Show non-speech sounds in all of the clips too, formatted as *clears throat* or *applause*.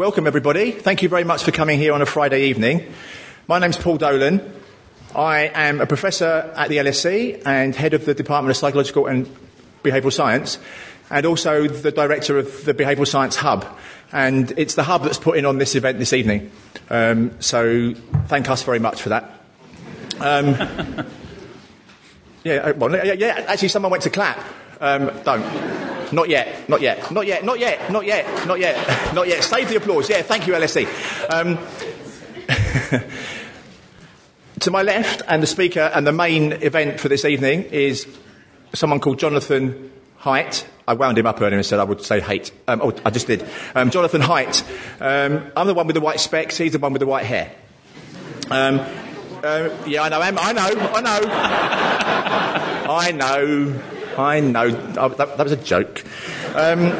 welcome everybody. Thank you very much for coming here on a Friday evening. My name's Paul Dolan. I am a professor at the LSE and head of the Department of Psychological and Behavioural Science, and also the director of the Behavioural Science Hub. And it's the hub that's putting on this event this evening. Um, so thank us very much for that. Um, *laughs* yeah, uh, well, yeah, actually, someone went to clap. Um, don't. Not yet, not yet, not yet, not yet, not yet, not yet, *laughs* not yet. Save the applause. Yeah, thank you, LSE. Um, *laughs* to my left, and the speaker and the main event for this evening is someone called Jonathan Haidt. I wound him up earlier and said I would say hate. Um, oh, I just did. Um, Jonathan Haidt. Um, I'm the one with the white specs. He's the one with the white hair. Um, uh, yeah, I know. I know. I know. *laughs* I know. I know. That, that, was a joke. Um,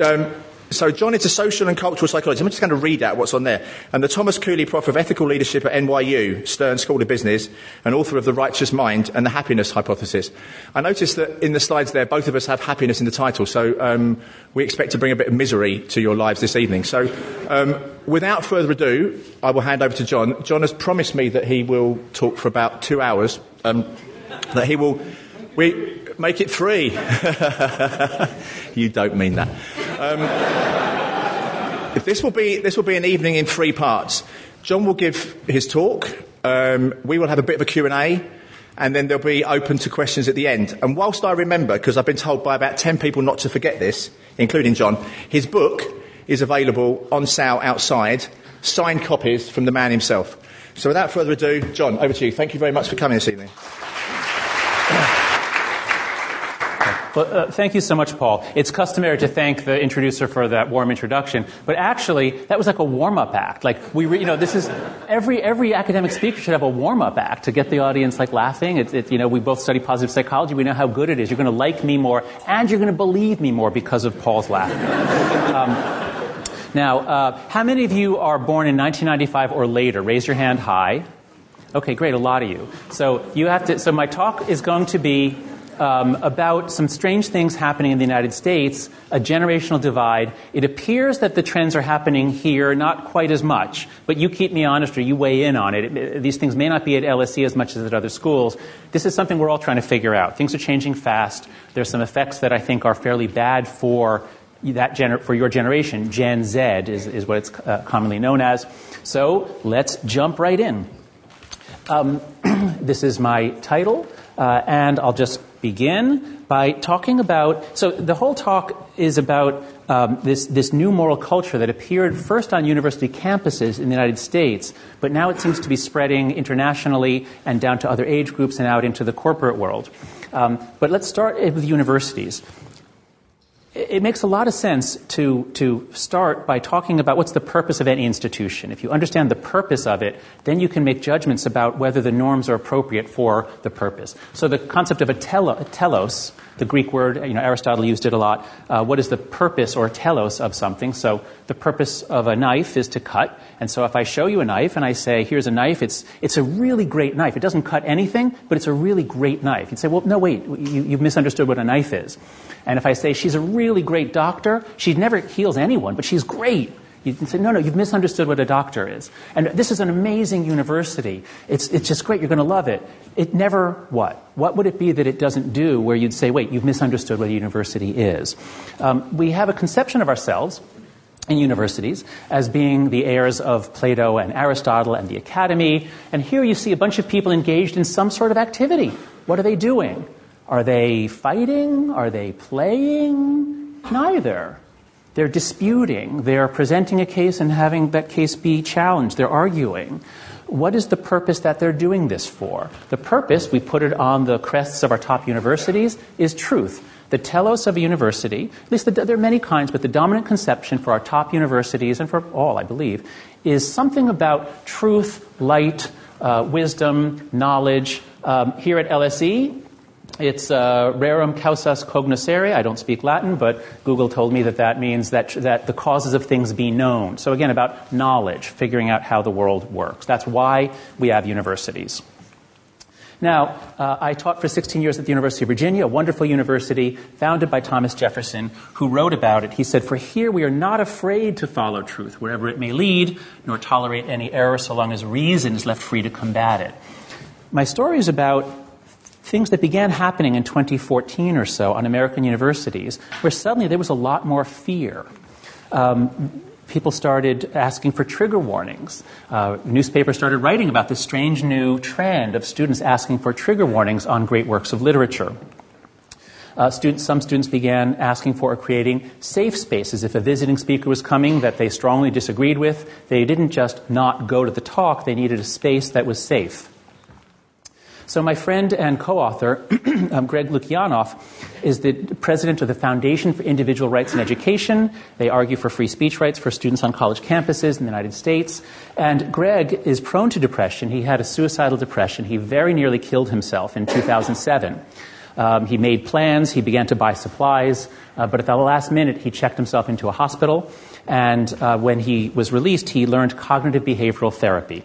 um, so, John is a social and cultural psychologist. I'm just going to read out what's on there. And the Thomas Cooley Prof of Ethical Leadership at NYU, Stern School of Business, and author of The Righteous Mind and the Happiness Hypothesis. I noticed that in the slides there, both of us have happiness in the title. So, um, we expect to bring a bit of misery to your lives this evening. So, um, without further ado, I will hand over to John. John has promised me that he will talk for about two hours. Um, that he will. We, make it three. *laughs* you don't mean that. Um, this will be this will be an evening in three parts. John will give his talk. Um, we will have a bit of a Q and A, and then they'll be open to questions at the end. And whilst I remember, because I've been told by about ten people not to forget this, including John, his book is available on sale outside, signed copies from the man himself. So without further ado, John, over to you. Thank you very much for coming this evening. Well, uh, thank you so much, Paul. It's customary to thank the introducer for that warm introduction, but actually, that was like a warm-up act. Like we, re- you know, this is every every academic speaker should have a warm-up act to get the audience like laughing. It's, it, you know, we both study positive psychology. We know how good it is. You're going to like me more, and you're going to believe me more because of Paul's laughter. *laughs* Um, now, uh, how many of you are born in 1995 or later? Raise your hand high. Okay, great, a lot of you. So you have to. So my talk is going to be um, about some strange things happening in the United States, a generational divide. It appears that the trends are happening here, not quite as much, but you keep me honest or you weigh in on it. it these things may not be at LSE as much as at other schools. This is something we're all trying to figure out. Things are changing fast. There's some effects that I think are fairly bad for that gener- for your generation. Gen Z is, is what it's uh, commonly known as. So let's jump right in. Um, *clears throat* this is my title, uh, and I'll just begin by talking about. So the whole talk is about um, this this new moral culture that appeared first on university campuses in the United States, but now it seems to be spreading internationally and down to other age groups and out into the corporate world. Um, but let's start with universities it makes a lot of sense to, to start by talking about what's the purpose of any institution. If you understand the purpose of it, then you can make judgments about whether the norms are appropriate for the purpose. So the concept of a, a telos, the Greek word, you know, Aristotle used it a lot. Uh, what is the purpose or telos of something? So the purpose of a knife is to cut. And so if I show you a knife and I say, here's a knife, it's, it's a really great knife. It doesn't cut anything, but it's a really great knife. You'd say, well, no, wait, you, you've misunderstood what a knife is. And if I say she's a really great doctor, she never heals anyone, but she's great. You can say, no, no, you've misunderstood what a doctor is. And this is an amazing university. It's, it's just great. You're going to love it. It never what? What would it be that it doesn't do where you'd say, wait, you've misunderstood what a university is? Um, we have a conception of ourselves in universities as being the heirs of Plato and Aristotle and the academy. And here you see a bunch of people engaged in some sort of activity. What are they doing? Are they fighting? Are they playing? Neither. They're disputing. They're presenting a case and having that case be challenged. They're arguing. What is the purpose that they're doing this for? The purpose, we put it on the crests of our top universities, is truth. The telos of a university, at least the, there are many kinds, but the dominant conception for our top universities and for all, I believe, is something about truth, light, uh, wisdom, knowledge. Um, here at LSE, it's uh, rerum causas cognoscere. I don't speak Latin, but Google told me that that means that, that the causes of things be known. So, again, about knowledge, figuring out how the world works. That's why we have universities. Now, uh, I taught for 16 years at the University of Virginia, a wonderful university founded by Thomas Jefferson, who wrote about it. He said, For here we are not afraid to follow truth, wherever it may lead, nor tolerate any error so long as reason is left free to combat it. My story is about things that began happening in 2014 or so on American universities, where suddenly there was a lot more fear. Um, people started asking for trigger warnings. Uh, newspapers started writing about this strange new trend of students asking for trigger warnings on great works of literature. Uh, students, some students began asking for or creating safe spaces. If a visiting speaker was coming that they strongly disagreed with, they didn't just not go to the talk, they needed a space that was safe. So, my friend and co author, *clears throat* um, Greg Lukianoff, is the president of the Foundation for Individual Rights in Education. They argue for free speech rights for students on college campuses in the United States. And Greg is prone to depression. He had a suicidal depression. He very nearly killed himself in 2007. Um, he made plans, he began to buy supplies, uh, but at the last minute, he checked himself into a hospital. And uh, when he was released, he learned cognitive behavioral therapy.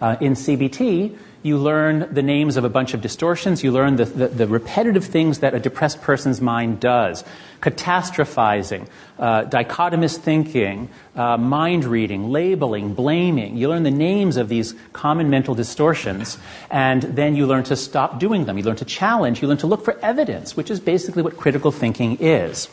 Uh, in CBT, you learn the names of a bunch of distortions. You learn the, the, the repetitive things that a depressed person's mind does catastrophizing, uh, dichotomous thinking, uh, mind reading, labeling, blaming. You learn the names of these common mental distortions, and then you learn to stop doing them. You learn to challenge. You learn to look for evidence, which is basically what critical thinking is.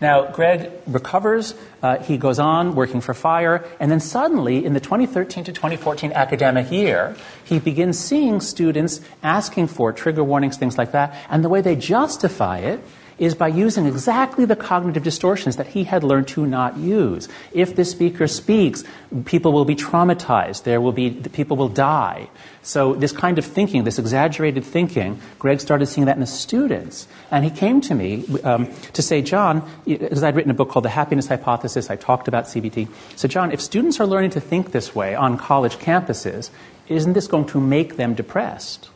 Now, Greg recovers. Uh, he goes on working for FIRE. And then suddenly, in the 2013 to 2014 academic year, he begins seeing students asking for trigger warnings, things like that. And the way they justify it is by using exactly the cognitive distortions that he had learned to not use. If the speaker speaks, people will be traumatized. There will be, people will die. So this kind of thinking, this exaggerated thinking, Greg started seeing that in the students. And he came to me um, to say, John, because I'd written a book called The Happiness Hypothesis, I talked about CBT. So, John, if students are learning to think this way on college campuses, isn't this going to make them depressed?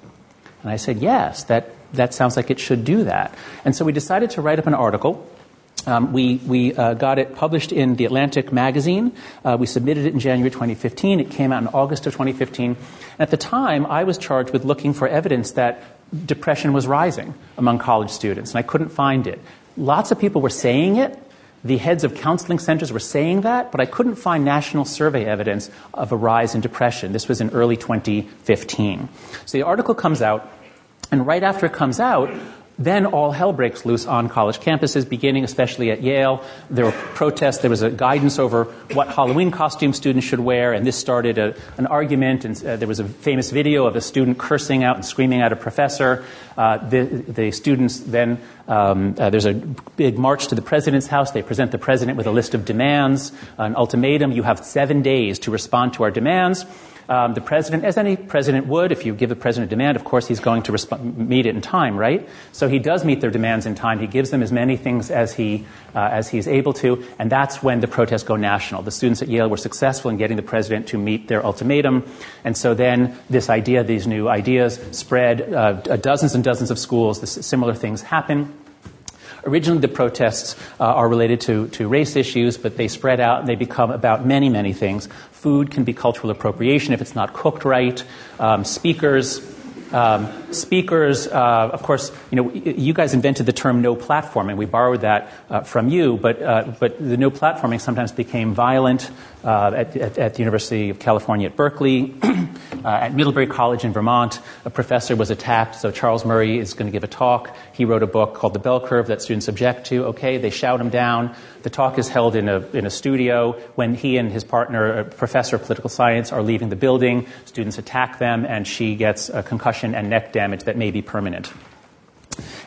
And I said, yes, that that sounds like it should do that. And so we decided to write up an article. Um, we we uh, got it published in the Atlantic magazine. Uh, we submitted it in January 2015. It came out in August of 2015. At the time, I was charged with looking for evidence that depression was rising among college students, and I couldn't find it. Lots of people were saying it. The heads of counseling centers were saying that, but I couldn't find national survey evidence of a rise in depression. This was in early 2015. So the article comes out. And right after it comes out, then all hell breaks loose on college campuses, beginning especially at Yale. There were protests. There was a guidance over what Halloween costume students should wear, and this started a, an argument. And uh, there was a famous video of a student cursing out and screaming at a professor. Uh, the, the, students then, um, uh, there's a big march to the president's house. They present the president with a list of demands, an ultimatum. You have seven days to respond to our demands. Um, the president, as any president would, if you give the president a demand, of course he's going to resp- meet it in time, right? So he does meet their demands in time. He gives them as many things as he uh, as he's able to, and that's when the protests go national. The students at Yale were successful in getting the president to meet their ultimatum, and so then this idea, these new ideas, spread uh, dozens and dozens of schools. This, similar things happen. Originally, the protests uh, are related to, to race issues, but they spread out and they become about many, many things. Food can be cultural appropriation if it's not cooked right. Um, speakers, um, speakers, uh, of course, you know, you guys invented the term no platforming. We borrowed that uh, from you, but, uh, but the no platforming sometimes became violent uh, at, at, at, the University of California at Berkeley. *clears throat* Uh, at Middlebury College in Vermont, a professor was attacked, so Charles Murray is going to give a talk. He wrote a book called The Bell Curve that students object to. Okay, they shout him down. The talk is held in a, in a studio. When he and his partner, a professor of political science, are leaving the building, students attack them, and she gets a concussion and neck damage that may be permanent.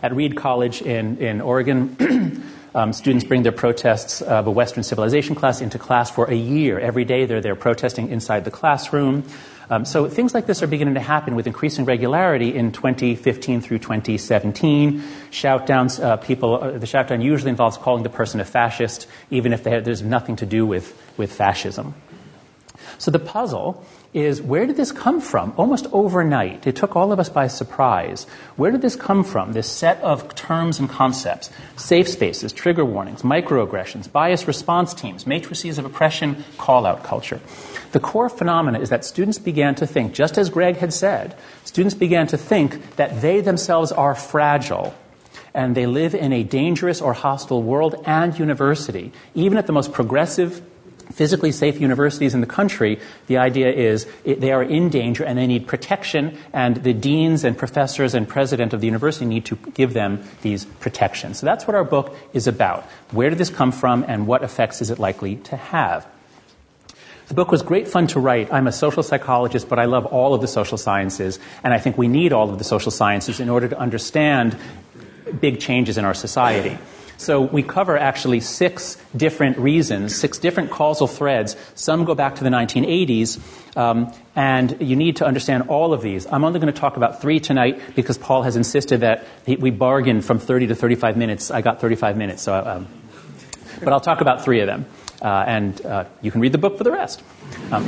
At Reed College in, in Oregon, *clears throat* um, students bring their protests of a Western civilization class into class for a year. Every day they're there protesting inside the classroom. Um, so things like this are beginning to happen with increasing regularity in 2015 through 2017. Shoutdowns, uh, people, uh, the shoutdown usually involves calling the person a fascist, even if there's nothing to do with, with fascism. So the puzzle is where did this come from? Almost overnight. It took all of us by surprise. Where did this come from? This set of terms and concepts safe spaces, trigger warnings, microaggressions, bias response teams, matrices of oppression, call out culture. The core phenomena is that students began to think, just as Greg had said, students began to think that they themselves are fragile and they live in a dangerous or hostile world and university. Even at the most progressive physically safe universities in the country, the idea is they are in danger and they need protection, and the deans and professors and president of the university need to give them these protections. So that's what our book is about. Where did this come from, and what effects is it likely to have? The book was great fun to write. I'm a social psychologist, but I love all of the social sciences, and I think we need all of the social sciences in order to understand big changes in our society. So we cover actually six different reasons, six different causal threads. Some go back to the 1980s, um, and you need to understand all of these. I'm only going to talk about three tonight because Paul has insisted that we bargain from 30 to 35 minutes. I got 35 minutes, so um, but I'll talk about three of them, and uh, you can read the book for the rest. Um,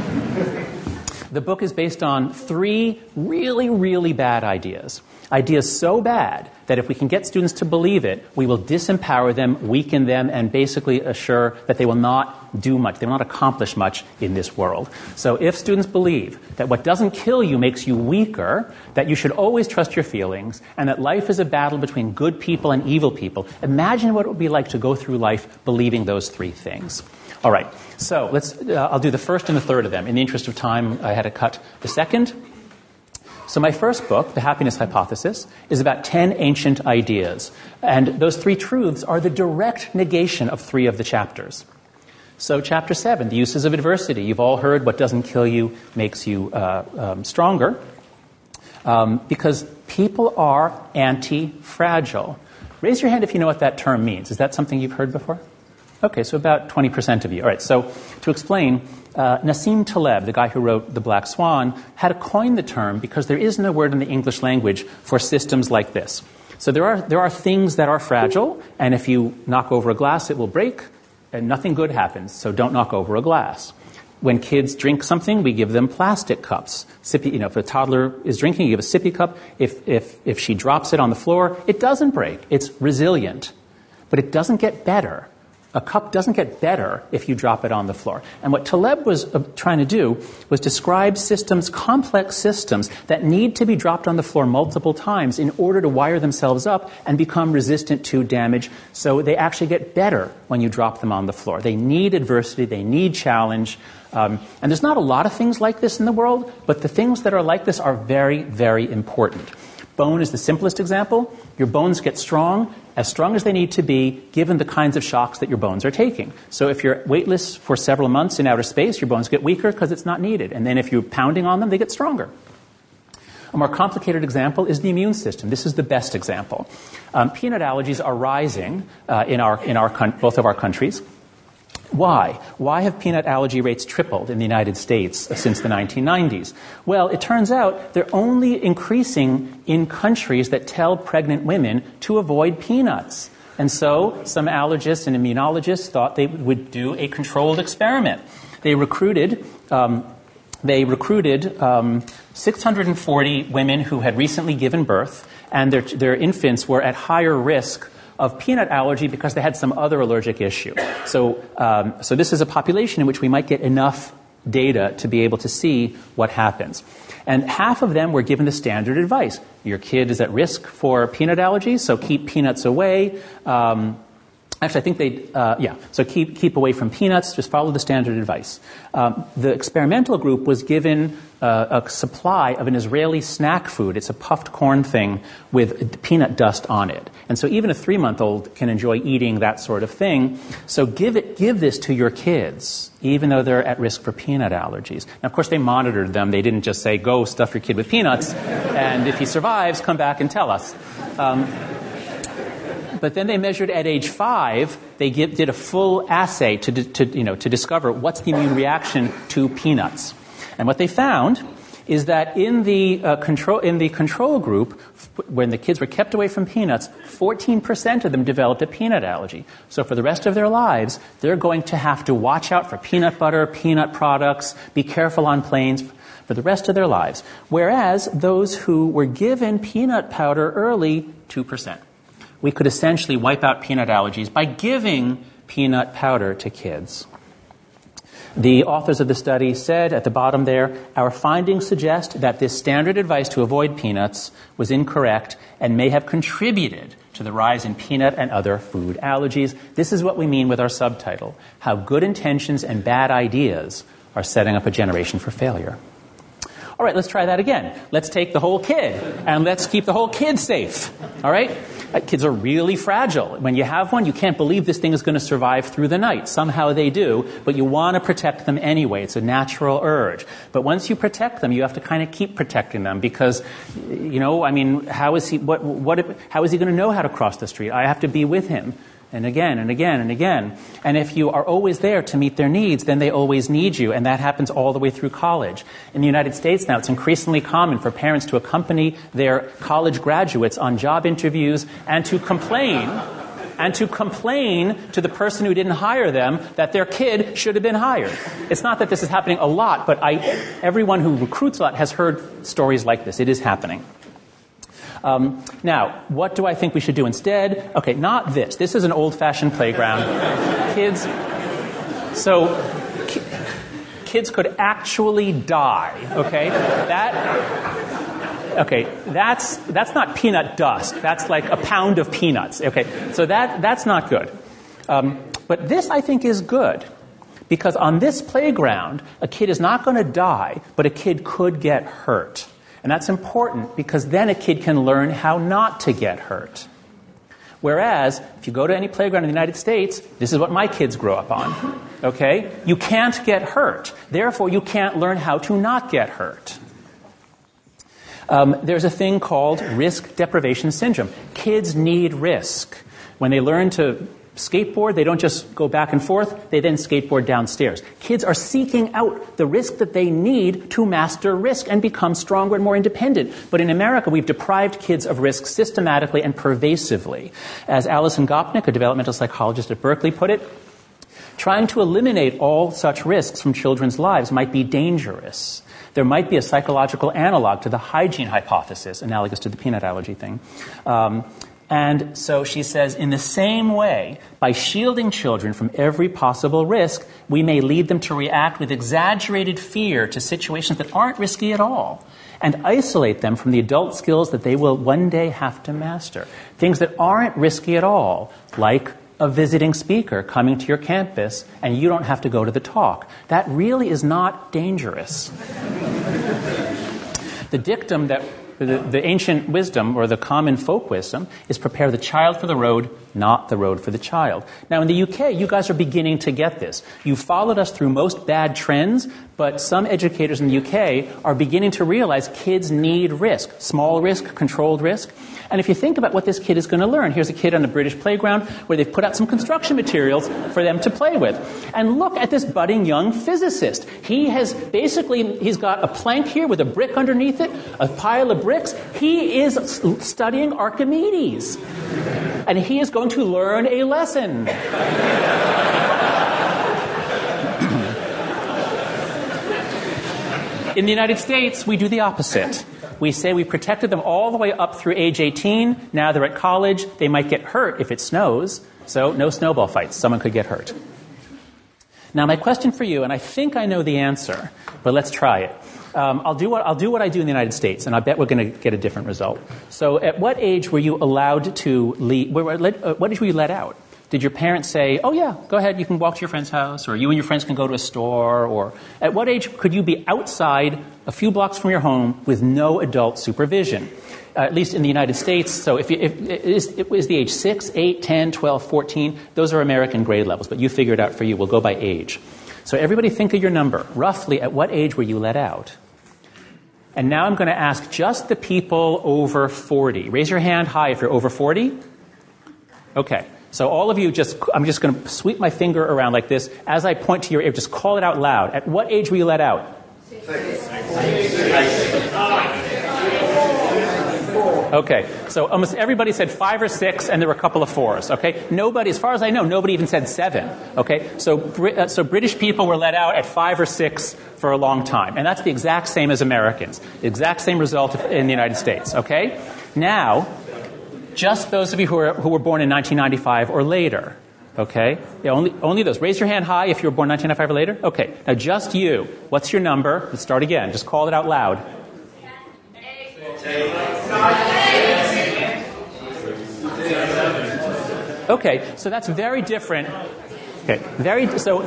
the book is based on three really, really bad ideas. Ideas so bad that if we can get students to believe it, we will disempower them, weaken them, and basically assure that they will not do much, they will not accomplish much in this world. So if students believe that what doesn't kill you makes you weaker, that you should always trust your feelings, and that life is a battle between good people and evil people, imagine what it would be like to go through life believing those three things. All right, so let's, uh, I'll do the first and the third of them. In the interest of time, I had to cut the second. So, my first book, The Happiness Hypothesis, is about 10 ancient ideas. And those three truths are the direct negation of three of the chapters. So, chapter 7, the uses of adversity. You've all heard what doesn't kill you makes you uh, um, stronger. Um, because people are anti fragile. Raise your hand if you know what that term means. Is that something you've heard before? Okay, so about 20% of you. All right, so to explain, uh, Nassim Taleb, the guy who wrote The Black Swan, had coined the term because there is no word in the English language for systems like this. So there are, there are things that are fragile, and if you knock over a glass, it will break, and nothing good happens, so don't knock over a glass. When kids drink something, we give them plastic cups. Sippy, you know, if a toddler is drinking, you give a sippy cup. If, if, if she drops it on the floor, it doesn't break. It's resilient. But it doesn't get better a cup doesn't get better if you drop it on the floor. And what Taleb was uh, trying to do was describe systems, complex systems, that need to be dropped on the floor multiple times in order to wire themselves up and become resistant to damage. So they actually get better when you drop them on the floor. They need adversity, they need challenge. Um, and there's not a lot of things like this in the world, but the things that are like this are very, very important. Bone is the simplest example. Your bones get strong, as strong as they need to be, given the kinds of shocks that your bones are taking. So if you're weightless for several months in outer space, your bones get weaker because it's not needed. And then if you're pounding on them, they get stronger. A more complicated example is the immune system. This is the best example. Um, peanut allergies are rising uh, in, our, in our, both of our countries. Why? Why have peanut allergy rates tripled in the United States since the 1990s? Well, it turns out they're only increasing in countries that tell pregnant women to avoid peanuts. And so some allergists and immunologists thought they would do a controlled experiment. They recruited um, they recruited um, 640 women who had recently given birth, and their, their infants were at higher risk of peanut allergy because they had some other allergic issue. So, um, so this is a population in which we might get enough data to be able to see what happens. And half of them were given the standard advice. Your kid is at risk for peanut allergies, so keep peanuts away. Um, Actually, I think they, uh, yeah, so keep, keep away from peanuts, just follow the standard advice. Um, the experimental group was given uh, a supply of an Israeli snack food. It's a puffed corn thing with peanut dust on it. And so even a three month old can enjoy eating that sort of thing. So give, it, give this to your kids, even though they're at risk for peanut allergies. Now, of course, they monitored them. They didn't just say, go stuff your kid with peanuts, and if he survives, come back and tell us. Um, but then they measured at age five, they get, did a full assay to, to, you know, to discover what's the immune reaction to peanuts. And what they found is that in the, uh, control, in the control group, when the kids were kept away from peanuts, 14% of them developed a peanut allergy. So for the rest of their lives, they're going to have to watch out for peanut butter, peanut products, be careful on planes for the rest of their lives. Whereas those who were given peanut powder early, 2%. We could essentially wipe out peanut allergies by giving peanut powder to kids. The authors of the study said at the bottom there, our findings suggest that this standard advice to avoid peanuts was incorrect and may have contributed to the rise in peanut and other food allergies. This is what we mean with our subtitle How Good Intentions and Bad Ideas Are Setting Up a Generation for Failure. All right, let's try that again. Let's take the whole kid and let's keep the whole kid safe. All right? Uh, kids are really fragile. When you have one, you can't believe this thing is going to survive through the night. Somehow they do, but you want to protect them anyway. It's a natural urge. But once you protect them, you have to kind of keep protecting them because, you know, I mean, how is he, what, what, how is he going to know how to cross the street? I have to be with him and again and again and again. And if you are always there to meet their needs, then they always need you. And that happens all the way through college. In the United States now, it's increasingly common for parents to accompany their college graduates on job interviews and to complain. And to complain to the person who didn't hire them that their kid should have been hired. It's not that this is happening a lot, but I, everyone who recruits a lot has heard stories like this. It is happening. Um, now, what do I think we should do instead? Okay, not this. This is an old fashioned playground. kids. So, ki- kids could actually die, okay? That. Okay, that's, that's not peanut dust. That's like a pound of peanuts. Okay, so that, that's not good. Um, but this, I think, is good. Because on this playground, a kid is not going to die, but a kid could get hurt. And that's important because then a kid can learn how not to get hurt. Whereas, if you go to any playground in the United States, this is what my kids grow up on. *laughs* Okay? You can't get hurt. Therefore, you can't learn how to not get hurt. Um, there's a thing called risk deprivation syndrome. Kids need risk. When they learn to skateboard, they don't just go back and forth, they then skateboard downstairs. Kids are seeking out the risk that they need to master risk and become stronger and more independent. But in America, we've deprived kids of risk systematically and pervasively. As Alison Gopnik, a developmental psychologist at Berkeley, put it, trying to eliminate all such risks from children's lives might be dangerous. There might be a psychological analog to the hygiene hypothesis, analogous to the peanut allergy thing. Um, and so she says, in the same way, by shielding children from every possible risk, we may lead them to react with exaggerated fear to situations that aren't risky at all and isolate them from the adult skills that they will one day have to master. Things that aren't risky at all, like a visiting speaker coming to your campus and you don't have to go to the talk. That really is not dangerous. *laughs* the dictum that the, the, ancient wisdom or the common folk wisdom is prepare the child for the road, not the road for the child. Now, in the UK, you guys are beginning to get this. You followed us through most bad trends, but some educators in the UK are beginning to realize kids need risk small risk, controlled risk. And if you think about what this kid is going to learn, here's a kid on a British playground where they've put out some construction materials for them to play with. And look at this budding young physicist. He has basically, he's got a plank here with a brick underneath it, a pile of bricks. He is studying Archimedes. And he is going to learn a lesson. In the United States, we do the opposite. We say we protected them all the way up through age 18. Now they're at college. They might get hurt if it snows. So no snowball fights. Someone could get hurt. Now, my question for you, and I think I know the answer, but let's try it. Um, I'll, do what, I'll do what I do in the United States, and I bet we're going to get a different result. So, at what age were you allowed to leave? Uh, what age were you let out? Did your parents say, oh, yeah, go ahead, you can walk to your friend's house, or you and your friends can go to a store? Or at what age could you be outside a few blocks from your home with no adult supervision? Uh, at least in the United States. So if, if it, is, it is the age 6, 8, 10, 12, 14, those are American grade levels, but you figure it out for you. We'll go by age. So everybody think of your number. Roughly, at what age were you let out? And now I'm going to ask just the people over 40. Raise your hand high if you're over 40. Okay. So all of you just, I'm just going to sweep my finger around like this. As I point to your ear, just call it out loud. At what age were you let out? Six. Okay, so almost everybody said five or six, and there were a couple of fours. Okay, nobody, as far as I know, nobody even said seven. Okay, so uh, so British people were let out at five or six for a long time, and that's the exact same as Americans. The exact same result in the United States. Okay, now just those of you who, who were born in 1995 or later. Okay? Yeah, only, only those. Raise your hand high if you were born 1995 or later. Okay. Now, just you. What's your number? Let's start again. Just call it out loud. Okay, so that's very different. Okay, very so.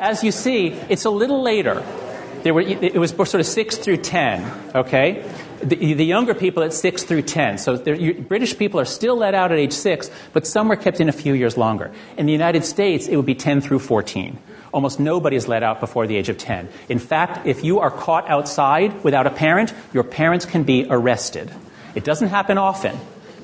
As you see, it's a little later. There were, it was sort of six through ten. Okay, the, the younger people at six through ten. So you, British people are still let out at age six, but some were kept in a few years longer. In the United States, it would be ten through fourteen. Almost nobody is let out before the age of 10. In fact, if you are caught outside without a parent, your parents can be arrested. It doesn't happen often,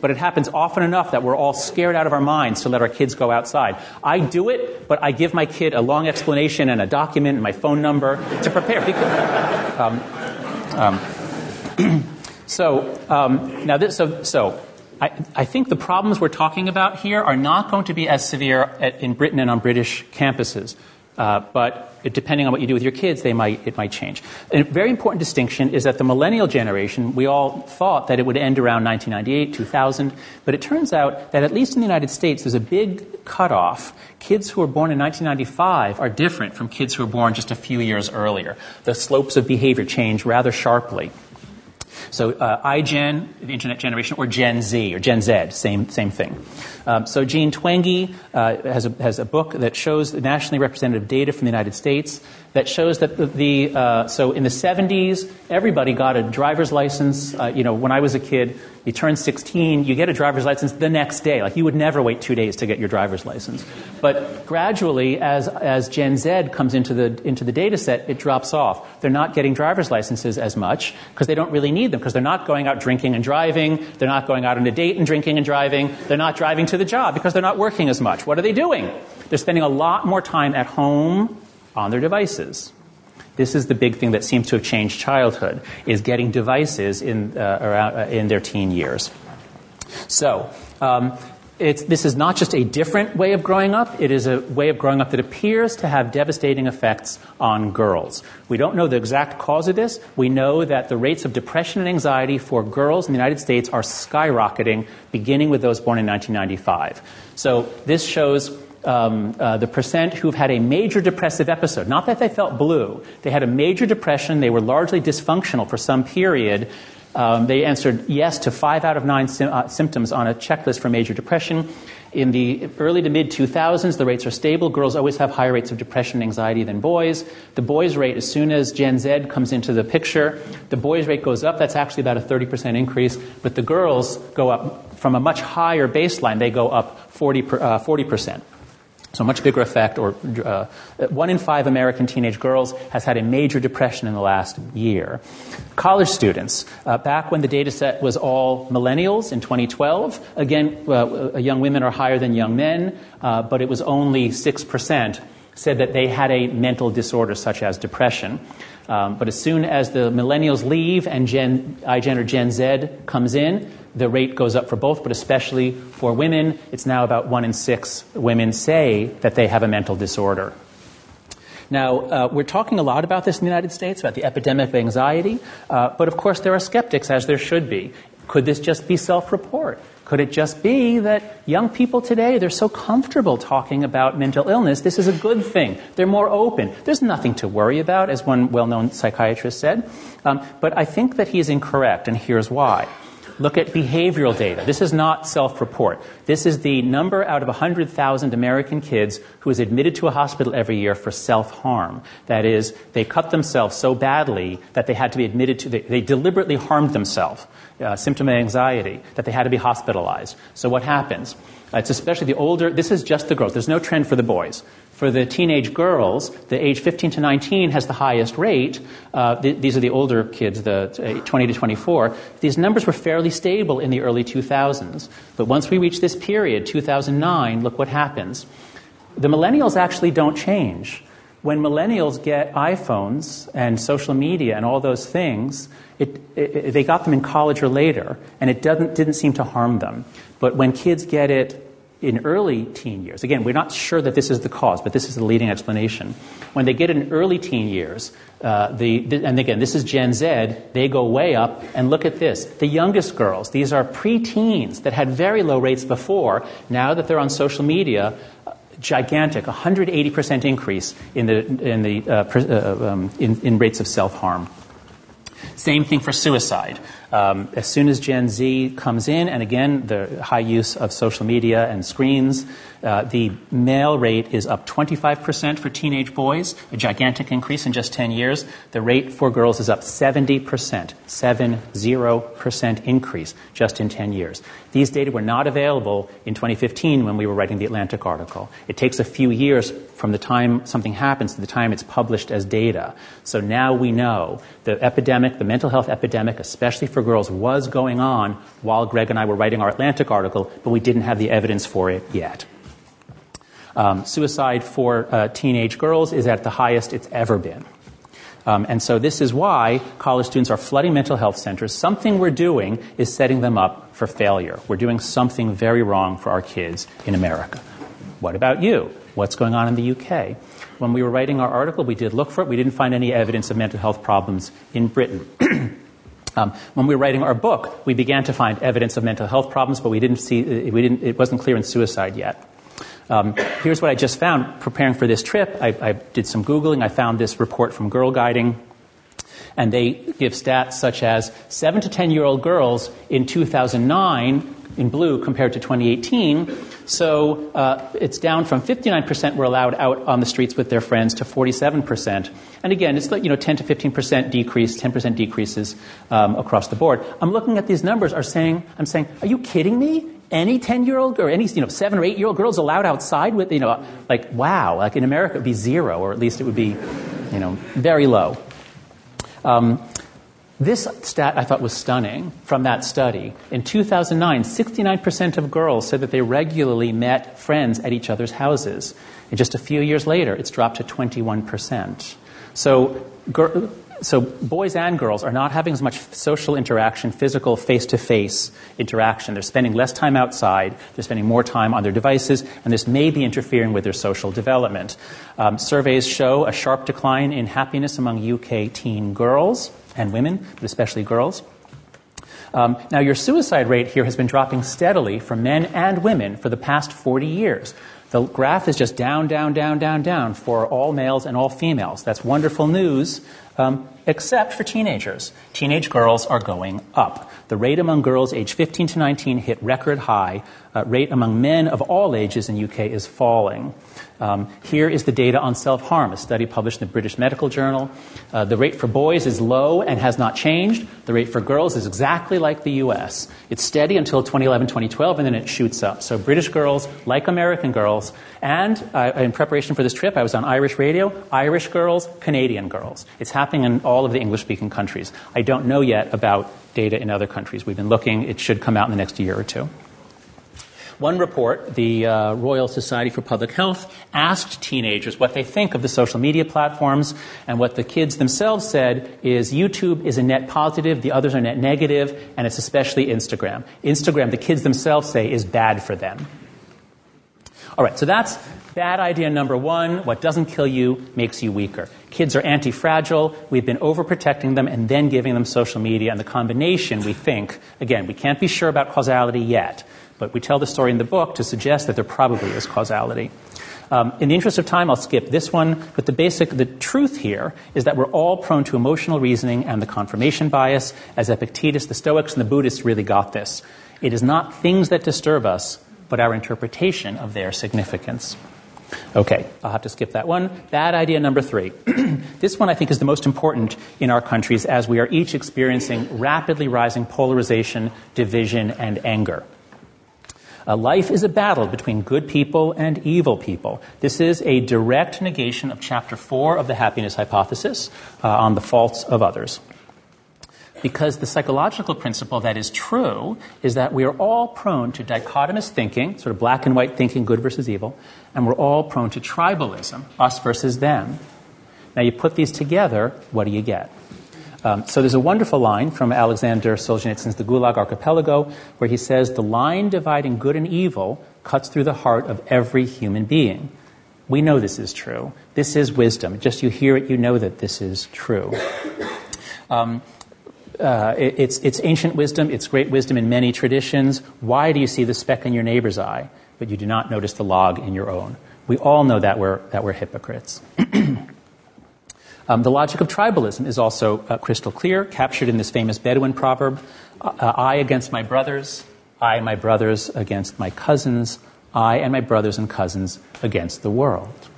but it happens often enough that we're all scared out of our minds to let our kids go outside. I do it, but I give my kid a long explanation and a document and my phone number to prepare. Um, um, *clears throat* so um, now, this, so so I, I, think the problems we're talking about here are not going to be as severe at, in Britain and on British campuses. Uh, but depending on what you do with your kids, they might, it might change. A very important distinction is that the millennial generation, we all thought that it would end around 1998, 2000, but it turns out that at least in the United States, there's a big cutoff. Kids who were born in 1995 are different from kids who were born just a few years earlier. The slopes of behavior change rather sharply. So uh, iGen, the internet generation, or Gen Z, or Gen Z, same, same thing. Um, so Jean Twenge uh, has, a, has a book that shows nationally representative data from the United States that shows that the, the uh, so in the 70s, everybody got a driver's license. Uh, you know, when I was a kid, you turn 16, you get a driver's license the next day. Like you would never wait two days to get your driver's license. But gradually, as, as Gen Z comes into the, into the data set, it drops off. They're not getting driver's licenses as much because they don't really need them because they're not going out drinking and driving. They're not going out on a date and drinking and driving. They're not driving to the job because they're not working as much. What are they doing? They're spending a lot more time at home on their devices. This is the big thing that seems to have changed childhood, is getting devices in, uh, around, uh, in their teen years. So, um, this is not just a different way of growing up, it is a way of growing up that appears to have devastating effects on girls. We don't know the exact cause of this. We know that the rates of depression and anxiety for girls in the United States are skyrocketing, beginning with those born in 1995. So, this shows um, uh, the percent who've had a major depressive episode. Not that they felt blue, they had a major depression, they were largely dysfunctional for some period. Um, they answered yes to five out of nine sim- uh, symptoms on a checklist for major depression. In the early to mid 2000s, the rates are stable. Girls always have higher rates of depression and anxiety than boys. The boys' rate, as soon as Gen Z comes into the picture, the boys' rate goes up. That's actually about a 30% increase. But the girls go up from a much higher baseline. They go up 40, per, uh, 40%. So much bigger effect, or uh, one in five American teenage girls has had a major depression in the last year. College students, uh, back when the data set was all millennials in 2012, again, uh, young women are higher than young men, uh, but it was only 6% said that they had a mental disorder such as depression. Um, but as soon as the millennials leave and Gen, iGen or Gen Z comes in, the rate goes up for both, but especially for women. It's now about one in six women say that they have a mental disorder. Now, uh, we're talking a lot about this in the United States, about the epidemic of anxiety, uh, but of course there are skeptics, as there should be. Could this just be self report? Could it just be that young people today, they're so comfortable talking about mental illness, this is a good thing. They're more open. There's nothing to worry about, as one well known psychiatrist said. Um, but I think that he is incorrect, and here's why. Look at behavioral data. This is not self report. This is the number out of 100,000 American kids who is admitted to a hospital every year for self harm. That is, they cut themselves so badly that they had to be admitted to, they, they deliberately harmed themselves, uh, symptom of anxiety, that they had to be hospitalized. So what happens? Uh, it's especially the older, this is just the girls. There's no trend for the boys. For the teenage girls, the age 15 to 19 has the highest rate. Uh, th- these are the older kids, the 20 to 24. These numbers were fairly stable in the early 2000s. But once we reach this period, 2009, look what happens. The millennials actually don't change. When millennials get iPhones and social media and all those things, it, it, they got them in college or later, and it doesn't, didn't seem to harm them. But when kids get it in early teen years, again, we're not sure that this is the cause, but this is the leading explanation. When they get it in early teen years, uh, the, the, and again, this is Gen Z, they go way up, and look at this. The youngest girls, these are preteens that had very low rates before. Now that they're on social media, gigantic, 180% increase in the, in, the, uh, uh, um, in, in rates of self harm. Same thing for suicide. Um, as soon as Gen Z comes in, and again, the high use of social media and screens, uh, the male rate is up 25% for teenage boys, a gigantic increase in just 10 years. The rate for girls is up 70%, 70% increase just in 10 years. These data were not available in 2015 when we were writing the Atlantic article. It takes a few years from the time something happens to the time it's published as data. So now we know the epidemic, the mental health epidemic, especially for girls, was going on while Greg and I were writing our Atlantic article, but we didn't have the evidence for it yet. Um, suicide for uh, teenage girls is at the highest it's ever been. Um, and so this is why college students are flooding mental health centers. Something we're doing is setting them up for failure. We're doing something very wrong for our kids in America. What about you? What's going on in the UK? When we were writing our article, we did look for it. We didn't find any evidence of mental health problems in Britain. *clears throat* Um, when we were writing our book, we began to find evidence of mental health problems, but we didn't see, we didn't, it wasn't clear in suicide yet. Um, here's what I just found preparing for this trip. I, I, did some Googling. I found this report from Girl Guiding. And they give stats such as 7 to 10 year old girls in 2009 in blue compared to 2018. So uh, it's down from 59% were allowed out on the streets with their friends to 47%. And again, it's like, you know, 10 to 15% decrease, 10% decreases um, across the board. I'm looking at these numbers, are saying, I'm saying, are you kidding me? Any 10 year old or any you know, 7 or 8 year old girls allowed outside with, you know, like, wow, like in America it would be zero, or at least it would be, you know, very low. Um, this stat I thought was stunning from that study. In 2009, 69% of girls said that they regularly met friends at each other's houses. And just a few years later, it's dropped to 21%. So, so boys and girls are not having as much social interaction, physical, face to face interaction. They're spending less time outside, they're spending more time on their devices, and this may be interfering with their social development. Um, surveys show a sharp decline in happiness among UK teen girls and women, but especially girls. Um, now, your suicide rate here has been dropping steadily for men and women for the past 40 years. The graph is just down, down, down, down, down for all males and all females. That's wonderful news, um, except for teenagers. Teenage girls are going up. The rate among girls aged 15 to 19 hit record high. Uh, rate among men of all ages in UK is falling. Um, here is the data on self harm, a study published in the British Medical Journal. Uh, the rate for boys is low and has not changed. The rate for girls is exactly like the US. It's steady until 2011, 2012, and then it shoots up. So British girls, like American girls, and uh, in preparation for this trip, I was on Irish radio, Irish girls, Canadian girls. It's happening in all of the English speaking countries. I don't know yet about data in other countries. We've been looking, it should come out in the next year or two. One report, the uh, Royal Society for Public Health, asked teenagers what they think of the social media platforms, and what the kids themselves said is YouTube is a net positive, the others are net negative, and it's especially Instagram. Instagram, the kids themselves say, is bad for them. All right, so that's bad idea number one. What doesn't kill you makes you weaker. Kids are anti fragile. We've been overprotecting them and then giving them social media. And the combination, we think, again, we can't be sure about causality yet, but we tell the story in the book to suggest that there probably is causality. Um, in the interest of time, I'll skip this one, but the basic, the truth here is that we're all prone to emotional reasoning and the confirmation bias, as Epictetus, the Stoics, and the Buddhists really got this. It is not things that disturb us, but our interpretation of their significance. Okay, I'll have to skip that one. Bad idea number three. *clears throat* this one I think is the most important in our countries as we are each experiencing rapidly rising polarization, division, and anger. Life is a battle between good people and evil people. This is a direct negation of chapter four of the happiness hypothesis uh, on the faults of others. Because the psychological principle that is true is that we are all prone to dichotomous thinking, sort of black and white thinking, good versus evil, and we're all prone to tribalism, us versus them. Now you put these together, what do you get? Um, so there's a wonderful line from Alexander Solzhenitsyn's The Gulag Archipelago where he says, The line dividing good and evil cuts through the heart of every human being. We know this is true. This is wisdom. Just you hear it, you know that this is true. Um, uh, it, it's, it's ancient wisdom, it's great wisdom in many traditions. Why do you see the speck in your neighbor's eye, but you do not notice the log in your own? We all know that we're, that we're hypocrites. *clears throat* um, the logic of tribalism is also uh, crystal clear, captured in this famous Bedouin proverb uh, I against my brothers, I my brothers against my cousins, I and my brothers and cousins against the world.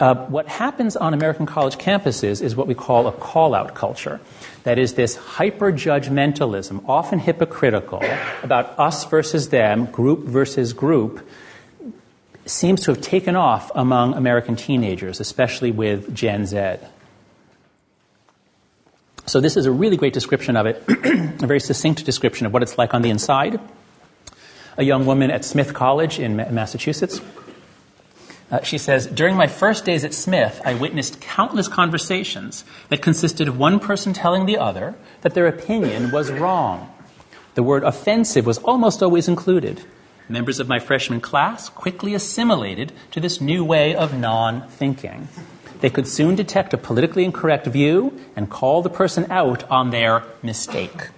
Uh, what happens on American college campuses is what we call a call out culture. That is, this hyper judgmentalism, often hypocritical, about us versus them, group versus group, seems to have taken off among American teenagers, especially with Gen Z. So, this is a really great description of it, *clears throat* a very succinct description of what it's like on the inside. A young woman at Smith College in Massachusetts. Uh, she says, During my first days at Smith, I witnessed countless conversations that consisted of one person telling the other that their opinion was wrong. The word offensive was almost always included. Members of my freshman class quickly assimilated to this new way of non thinking. They could soon detect a politically incorrect view and call the person out on their mistake.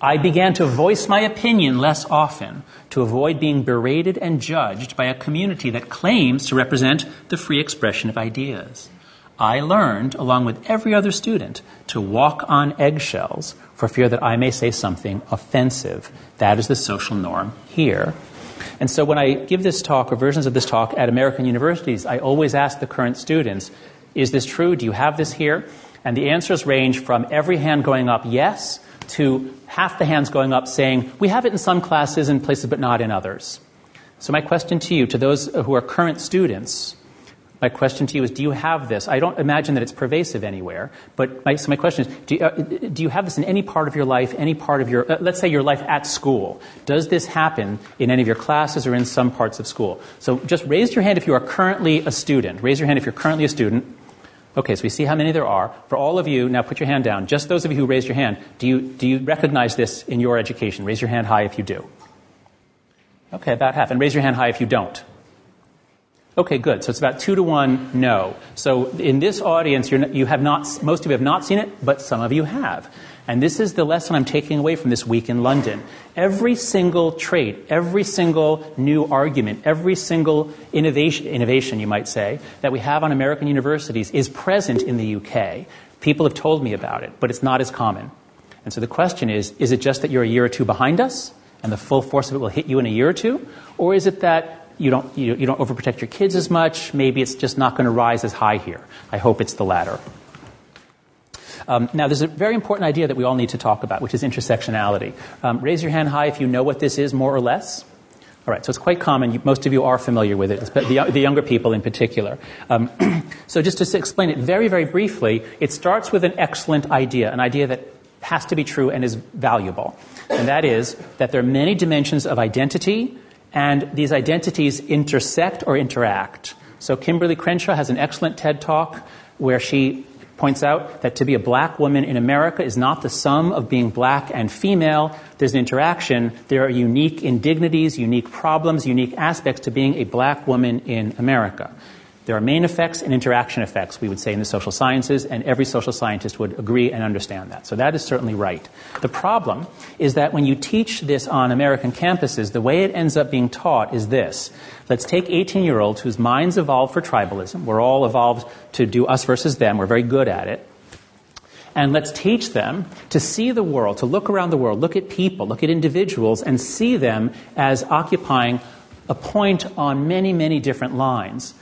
I began to voice my opinion less often to avoid being berated and judged by a community that claims to represent the free expression of ideas. I learned, along with every other student, to walk on eggshells for fear that I may say something offensive. That is the social norm here. And so when I give this talk or versions of this talk at American universities, I always ask the current students, is this true? Do you have this here? And the answers range from every hand going up, yes, to half the hands going up saying, we have it in some classes and places, but not in others. So my question to you, to those who are current students, my question to you is, do you have this? I don't imagine that it's pervasive anywhere, but my, so my question is, do you, uh, do you, have this in any part of your life, any part of your, uh, let's say your life at school? Does this happen in any of your classes or in some parts of school? So just raise your hand if you are currently a student. Raise your hand if you're currently a student. Okay, so we see how many there are. For all of you, now put your hand down. Just those of you who raised your hand, do you, do you recognize this in your education? Raise your hand high if you do. Okay, about half. And raise your hand high if you don't. Okay, good. So it's about two to one no. So in this audience, you have not, most of you have not seen it, but some of you have. And this is the lesson I'm taking away from this week in London. Every single trait, every single new argument, every single innovation, innovation, you might say, that we have on American universities is present in the UK. People have told me about it, but it's not as common. And so the question is, is it just that you're a year or two behind us and the full force of it will hit you in a year or two? Or is it that you don't, you, you don't overprotect your kids as much. Maybe it's just not going to rise as high here. I hope it's the latter. Um, now, there's a very important idea that we all need to talk about, which is intersectionality. Um, raise your hand high if you know what this is, more or less. All right, so it's quite common. Most of you are familiar with it, the, the younger people in particular. Um, *clears throat* so, just to explain it very, very briefly, it starts with an excellent idea, an idea that has to be true and is valuable. And that is that there are many dimensions of identity, and these identities intersect or interact. So Kimberlé Crenshaw has an excellent TED talk where she points out that to be a black woman in America is not the sum of being black and female. There's an interaction. There are unique indignities, unique problems, unique aspects to being a black woman in America. There are main effects and interaction effects, we would say, in the social sciences, and every social scientist would agree and understand that. So that is certainly right. The problem is that when you teach this on American campuses, the way it ends up being taught is this. Let's take 18 year olds whose minds evolved for tribalism. We're all evolved to do us versus them. We're very good at it. And let's teach them to see the world, to look around the world, look at people, look at individuals, and see them as occupying a point on many, many different lines.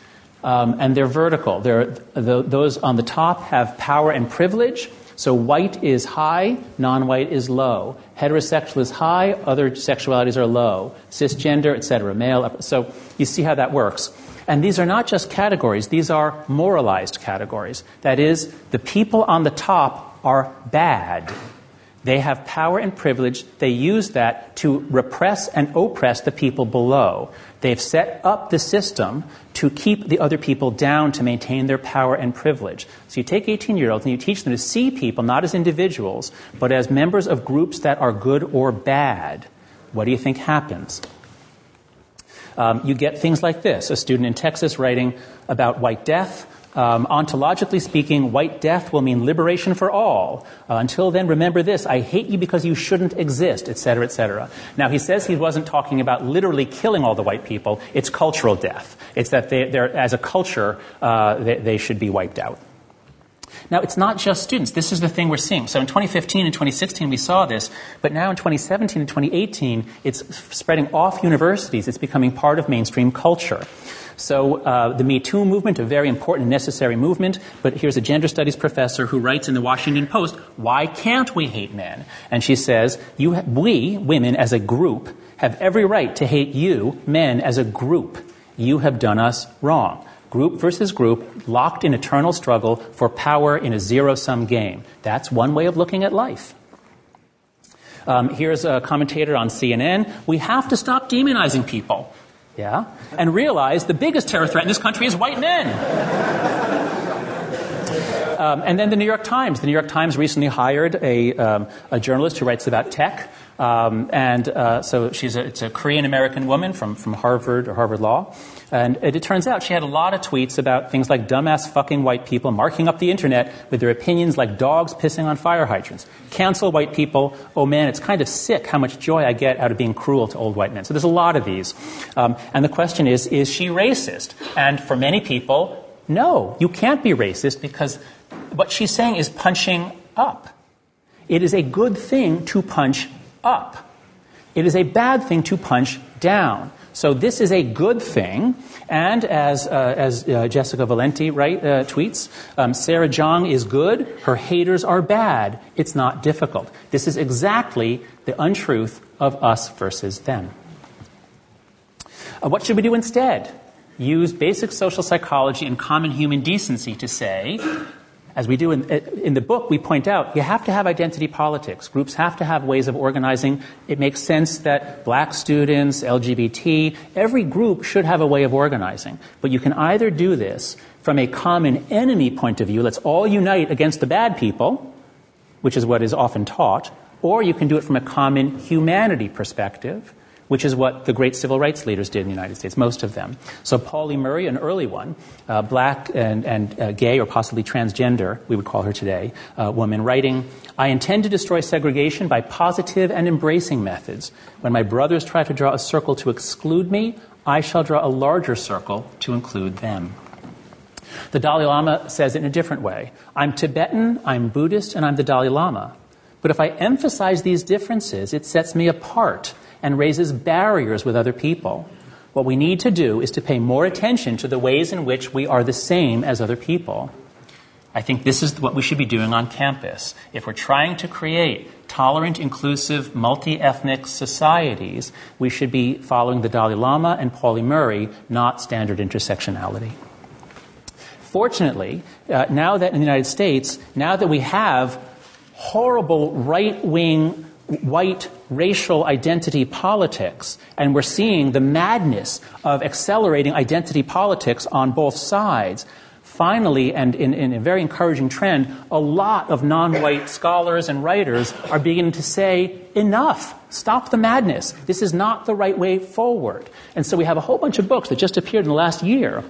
Um, and they're vertical. They're, the, those on the top have power and privilege. So white is high, non-white is low. Heterosexual is high, other sexualities are low. Cisgender, etc. Male. So you see how that works. And these are not just categories; these are moralized categories. That is, the people on the top are bad. They have power and privilege. They use that to repress and oppress the people below. They've set up the system to keep the other people down to maintain their power and privilege. So you take 18 year olds and you teach them to see people not as individuals, but as members of groups that are good or bad. What do you think happens? Um, you get things like this a student in Texas writing about white death. Um, ontologically speaking, white death will mean liberation for all. Uh, until then, remember this I hate you because you shouldn't exist, etc., etc. Now, he says he wasn't talking about literally killing all the white people. It's cultural death. It's that they, as a culture, uh, they, they should be wiped out. Now, it's not just students. This is the thing we're seeing. So in 2015 and 2016, we saw this, but now in 2017 and 2018, it's spreading off universities. It's becoming part of mainstream culture. So uh, the Me Too movement, a very important and necessary movement, but here's a gender studies professor who writes in the Washington Post, why can't we hate men? And she says, you, we, women as a group, have every right to hate you, men, as a group. You have done us wrong. Group versus group, locked in eternal struggle for power in a zero sum game. That's one way of looking at life. Um, here's a commentator on CNN. We have to stop demonizing people. Yeah? And realize the biggest terror threat in this country is white men. um, and then the New York Times. The New York Times recently hired a, um, a journalist who writes about tech. Um, and uh, so she's a, it's a Korean American woman from, from Harvard or Harvard Law. And it, it, turns out she had a lot of tweets about things like dumbass fucking white people marking up the internet with their opinions like dogs pissing on fire hydrants. Cancel white people. Oh man, it's kind of sick how much joy I get out of being cruel to old white men. So there's a lot of these. Um, and the question is, is she racist? And for many people, no, you can't be racist because what she's saying is punching up. It is a good thing to punch up. It is a bad thing to punch down. So this is a good thing. And as, uh, as uh, Jessica Valenti right, uh, tweets, um, Sarah Jeong is good, her haters are bad. It's not difficult. This is exactly the untruth of us versus them. Uh, what should we do instead? Use basic social psychology and common human decency to say as we do in, eh, in the book, we point out you have to have identity politics. Groups have to have ways of organizing. It makes sense that black students, LGBT, every group should have a way of organizing. But you can either do this from a common enemy point of view, let's all unite against the bad people, which is what is often taught, or you can do it from a common humanity perspective, which is what the great civil rights leaders did in the United States, most of them. So Pauli Murray, an early one, uh, black and, and uh, gay or possibly transgender, we would call her today, uh, woman, writing, I intend to destroy segregation by positive and embracing methods. When my brothers try to draw a circle to exclude me, I shall draw a larger circle to include them. The Dalai Lama says it in a different way. I'm Tibetan, I'm Buddhist, and I'm the Dalai Lama. But if I emphasize these differences, it sets me apart and raises barriers with other people. What we need to do is to pay more attention to the ways in which we are the same as other people. I think this is what we should be doing on campus. If we're trying to create tolerant, inclusive, multi ethnic societies, we should be following the Dalai Lama and Pauli Murray, not standard intersectionality. Fortunately, uh, now that in the United States, now that we have horrible right wing white racial identity politics, and we're seeing the madness of accelerating identity politics on both sides. Finally, and in, in, a very encouraging trend, a lot of non white scholars and writers are beginning to say, enough, stop the madness. This is not the right way forward. And so we have a whole bunch of books that just appeared in the last year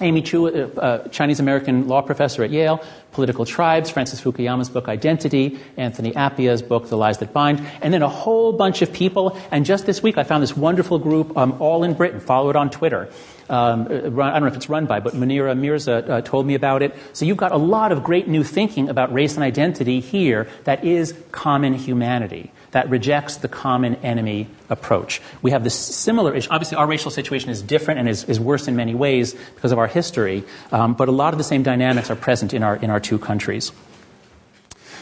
Amy Chua, a, uh, uh, Chinese American law professor at Yale, Political Tribes, Francis Fukuyama's book Identity, Anthony Appiah's book The Lies That Bind, and then a whole bunch of people. And just this week, I found this wonderful group, um, all in Britain. Follow it on Twitter. Um, uh, I don't know if it's run by, but Munira Mirza uh, told me about it. So you've got a lot of great new thinking about race and identity here that is common humanity that rejects the common enemy approach. We have this similar issue. Obviously, our racial situation is different and is, is worse in many ways because of our history, um, but a lot of the same dynamics are present in our, in our two countries.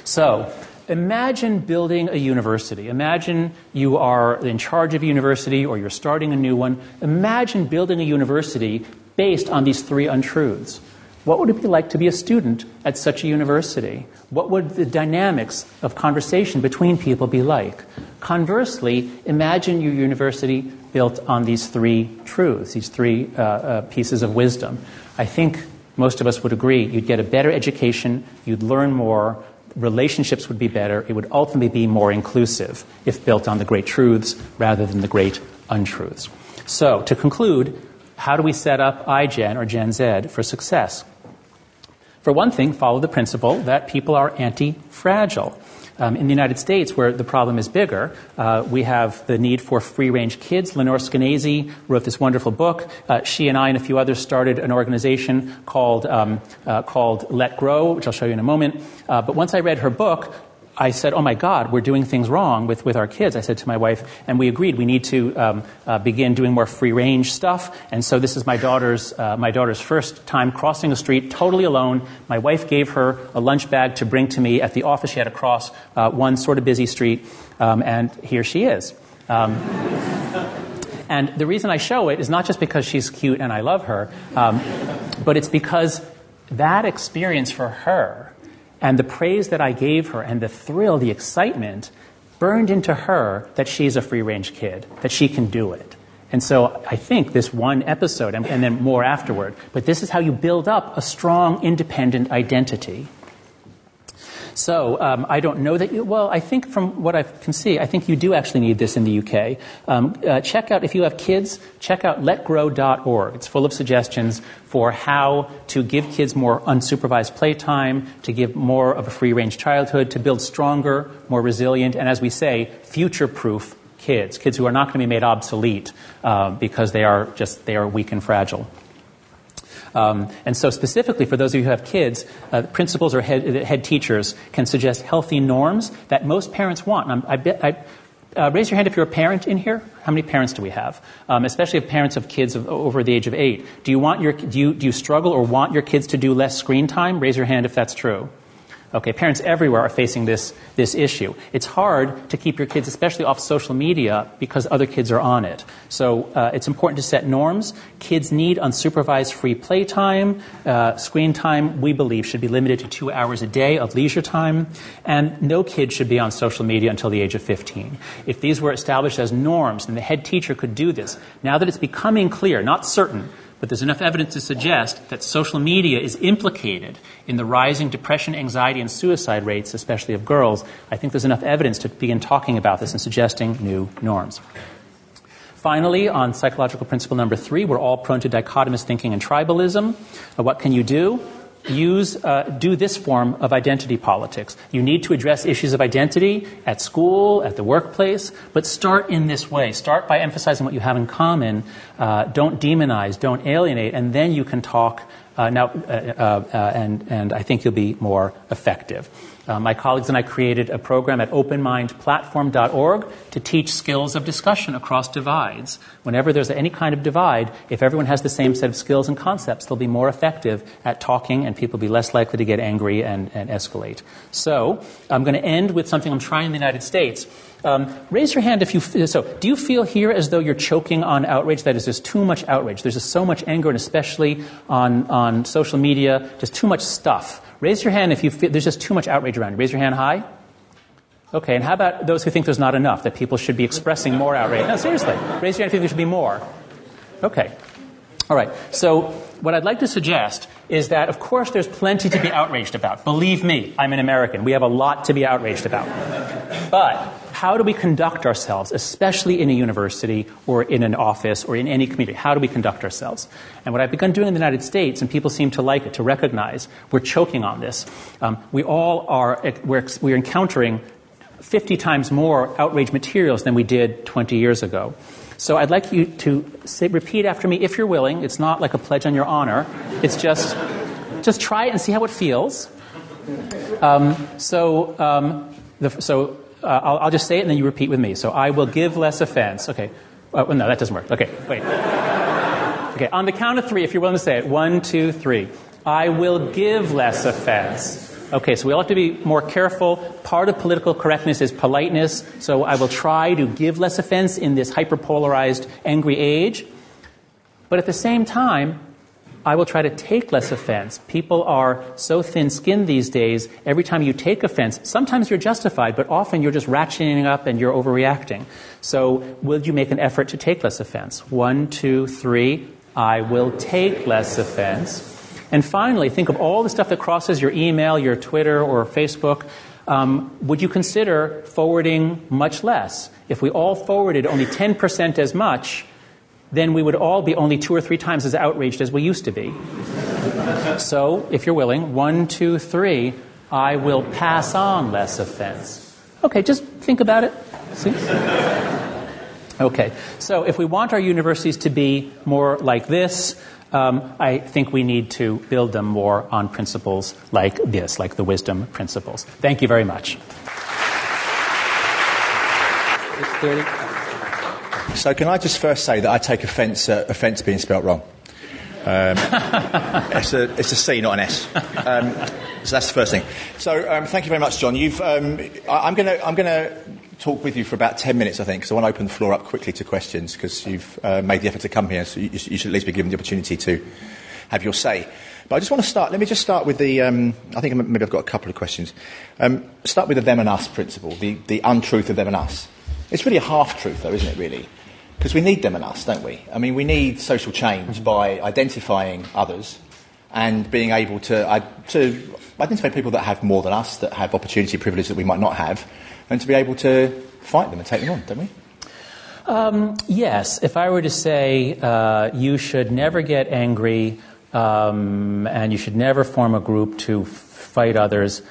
So, imagine building a university. Imagine you are in charge of a university or you're starting a new one. Imagine building a university based on these three untruths. What would it be like to be a student at such a university? What would the dynamics of conversation between people be like? Conversely, imagine your university built on these three truths, these three uh, uh, pieces of wisdom. I think most of us would agree you'd get a better education, you'd learn more, relationships would be better, it would ultimately be more inclusive if built on the great truths rather than the great untruths. So, to conclude, how do we set up iGen or Gen Z for success? For one thing, follow the principle that people are anti fragile. Um, in the United States, where the problem is bigger, uh, we have the need for free range kids. Lenore Skenazy wrote this wonderful book. Uh, she and I and a few others started an organization called, um, uh, called Let Grow, which I'll show you in a moment. Uh, but once I read her book, I said, "Oh my God, we're doing things wrong with, with our kids." I said to my wife, and we agreed we need to um, uh, begin doing more free range stuff. And so this is my daughter's uh, my daughter's first time crossing a street totally alone. My wife gave her a lunch bag to bring to me at the office. She had to cross uh, one sort of busy street, um, and here she is. Um, and the reason I show it is not just because she's cute and I love her, um, but it's because that experience for her and the praise that I gave her and the thrill, the excitement, burned into her that she's a free range kid, that she can do it. And so I think this one episode, and, and then more afterward, but this is how you build up a strong, independent identity. So um, I don't know that you, well, I think from what I can see, I think you do actually need this in the UK. Um, uh, check out, if you have kids, check out letgrow.org. It's full of suggestions for how to give kids more unsupervised playtime, to give more of a free range childhood, to build stronger, more resilient, and as we say, future proof kids, kids who are not going to be made obsolete uh, because they are just they are weak and fragile. Um, and so, specifically for those of you who have kids, uh, principals or head, head, teachers can suggest healthy norms that most parents want. And I bet, I, uh, raise your hand if you're a parent in here. How many parents do we have? Um, especially if parents of kids of, over the age of eight. Do you want your do you, do you struggle or want your kids to do less screen time? Raise your hand if that's true. Okay, parents everywhere are facing this, this issue. It's hard to keep your kids, especially off social media, because other kids are on it. So uh, it's important to set norms. Kids need unsupervised free playtime. Uh, screen time, we believe, should be limited to two hours a day of leisure time. And no kid should be on social media until the age of 15. If these were established as norms, then the head teacher could do this. Now that it's becoming clear, not certain, but there's enough evidence to suggest that social media is implicated in the rising depression, anxiety, and suicide rates, especially of girls. I think there's enough evidence to begin talking about this and suggesting new norms. Finally, on psychological principle number three, we're all prone to dichotomous thinking and tribalism. What can you do? Use, uh, do this form of identity politics. You need to address issues of identity at school, at the workplace, but start in this way. Start by emphasizing what you have in common. Uh, don't demonize, don't alienate, and then you can talk. Uh, now, uh, uh, uh, and, and I think you'll be more effective. Uh, my colleagues and I created a program at openmindplatform.org to teach skills of discussion across divides. Whenever there's any kind of divide, if everyone has the same set of skills and concepts, they'll be more effective at talking and people will be less likely to get angry and, and escalate. So, I'm going to end with something I'm trying in the United States. Um, raise your hand if you feel so. Do you feel here as though you're choking on outrage? That is, there's too much outrage. There's just so much anger, and especially on, on social media, just too much stuff. Raise your hand if you feel there's just too much outrage around you. Raise your hand high. Okay, and how about those who think there's not enough, that people should be expressing more outrage? No, seriously. Raise your hand if you think there should be more. Okay. All right. So, what I'd like to suggest is that, of course, there's plenty to be outraged about. Believe me, I'm an American. We have a lot to be outraged about. But how do we conduct ourselves, especially in a university or in an office or in any community? How do we conduct ourselves? And what I've begun doing in the United States, and people seem to like it, to recognize we're choking on this. Um, we all are, we're, we're encountering 50 times more outrage materials than we did 20 years ago. So I'd like you to say, repeat after me if you're willing. It's not like a pledge on your honor. It's just, just try it and see how it feels. Um, so, um, the, so uh, I'll, I'll, just say it and then you repeat with me. So I will give less offense. Okay. Uh, well, no, that doesn't work. Okay, wait. Okay, on the count of three, if you're willing to say it. One, two, three. I will give less offense. Okay, so we all have to be more careful. Part of political correctness is politeness, so I will try to give less offense in this hyperpolarized, angry age. But at the same time, I will try to take less offense. People are so thin skinned these days, every time you take offense, sometimes you're justified, but often you're just ratcheting up and you're overreacting. So, will you make an effort to take less offense? One, two, three. I will take less offense. And finally, think of all the stuff that crosses your email, your Twitter, or Facebook. Um, would you consider forwarding much less? If we all forwarded only 10% as much, then we would all be only two or three times as outraged as we used to be. so, if you're willing, one, two, three, I will pass on less offense. Okay, just think about it. See? Okay, so if we want our universities to be more like this, um, I think we need to build them more on principles like this, like the wisdom principles. Thank you very much. So, can I just first say that I take offence at offence being spelt wrong? Um, *laughs* it's, a, it's a C, not an S. Um, so that's the first thing. So, um, thank you very much, John. You've, um, I, am going to I'm gonna talk with you for about 10 minutes, I think, because I want to open the floor up quickly to questions, because you've uh, made the effort to come here, so you, you, should at least be given the opportunity to have your say. But I just want to start, let me just start with the, um, I think maybe I've got a couple of questions. Um, start with the them and us principle, the, the untruth of them and us. It's really a half truth, though, isn't it, really? Because we need them in us, don't we? I mean, we need social change by identifying others and being able to, uh, to identify people that have more than us, that have opportunity privilege that we might not have, and to be able to fight them and take them on, don't we? Um, yes. If I were to say uh, you should never get angry um, and you should never form a group to fight others,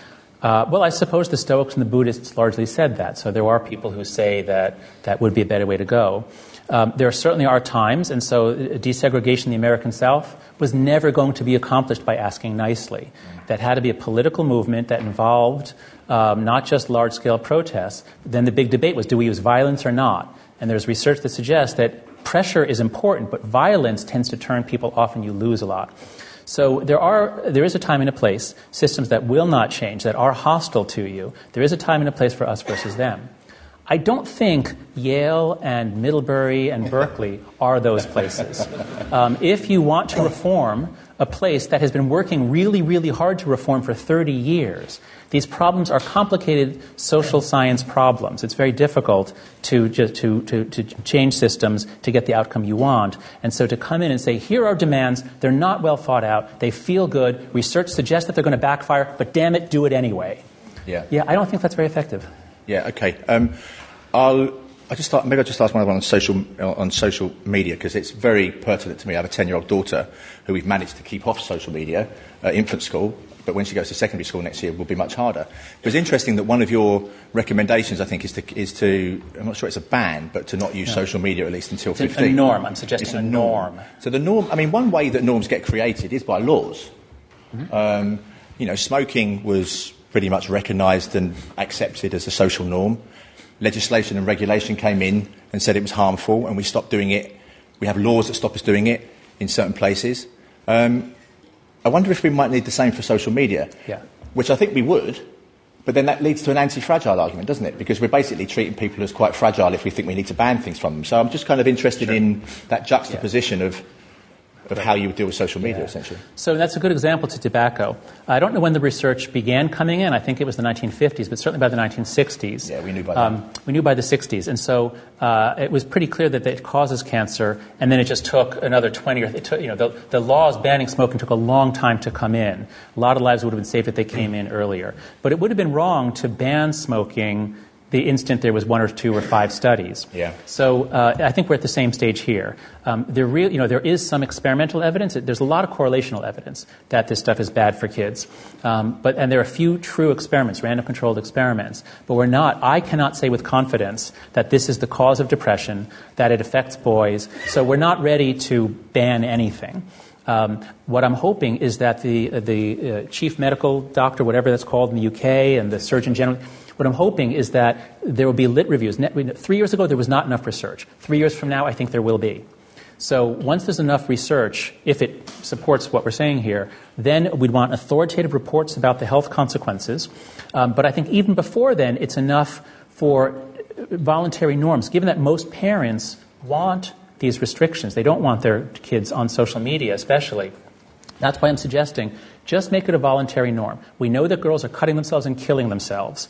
uh, well, I suppose the Stoics and the Buddhists largely said that. So there are people who say that that would be a better way to go. Um, there certainly are times, and so uh, desegregation in the American South was never going to be accomplished by asking nicely. That had to be a political movement that involved um, not just large scale protests. Then the big debate was do we use violence or not? And there's research that suggests that pressure is important, but violence tends to turn people off and you lose a lot. So there are there is a time and a place systems that will not change that are hostile to you. There is a time and a place for us versus them. I don't think Yale and Middlebury and *laughs* Berkeley are those places. Um, if you want to reform a place that has been working really, really hard to reform for 30 years, these problems are complicated social science problems. It's very difficult to, to, to, to change systems to get the outcome you want. And so to come in and say, here are demands, they're not well thought out, they feel good, research suggests that they're going to backfire, but damn it, do it anyway. Yeah. Yeah, I don't think that's very effective. Yeah, okay. Um, I'll, I just thought, maybe I'll just ask one on social, on social media because it's very pertinent to me. I have a 10 year old daughter who we've managed to keep off social media at infant school, but when she goes to secondary school next year, it will be much harder. It was interesting that one of your recommendations, I think, is to, is to I'm not sure it's a ban, but to not use no. social media at least until it's 15. a norm. I'm suggesting it's a, a norm. norm. So the norm, I mean, one way that norms get created is by laws. Mm-hmm. Um, you know, smoking was pretty much recognised and accepted as a social norm. Legislation and regulation came in and said it was harmful, and we stopped doing it. We have laws that stop us doing it in certain places. Um, I wonder if we might need the same for social media, yeah. which I think we would, but then that leads to an anti fragile argument, doesn't it? Because we're basically treating people as quite fragile if we think we need to ban things from them. So I'm just kind of interested sure. in that juxtaposition yeah. of of how you would deal with social media, yeah. essentially. So that's a good example to tobacco. I don't know when the research began coming in. I think it was the 1950s, but certainly by the 1960s. Yeah, we knew by um, We knew by the 60s. And so uh, it was pretty clear that it causes cancer, and then it just took another 20 or, it took, you know, the, the laws banning smoking took a long time to come in. A lot of lives would have been saved if they came in earlier. But it would have been wrong to ban smoking the instant there was one or two or five studies. Yeah. So uh, I think we're at the same stage here. Um, there, real, you know, there is some experimental evidence. There's a lot of correlational evidence that this stuff is bad for kids. Um, but, and there are a few true experiments, random controlled experiments. But we're not, I cannot say with confidence that this is the cause of depression, that it affects boys. So we're not ready to ban anything. Um, what I'm hoping is that the, the uh, chief medical doctor, whatever that's called in the UK, and the surgeon general, what I'm hoping is that there will be lit reviews. Three years ago, there was not enough research. Three years from now, I think there will be. So once there's enough research, if it supports what we're saying here, then we'd want authoritative reports about the health consequences. Um, but I think even before then, it's enough for voluntary norms, given that most parents want these restrictions. They don't want their kids on social media, especially. That's why I'm suggesting just make it a voluntary norm. We know that girls are cutting themselves and killing themselves.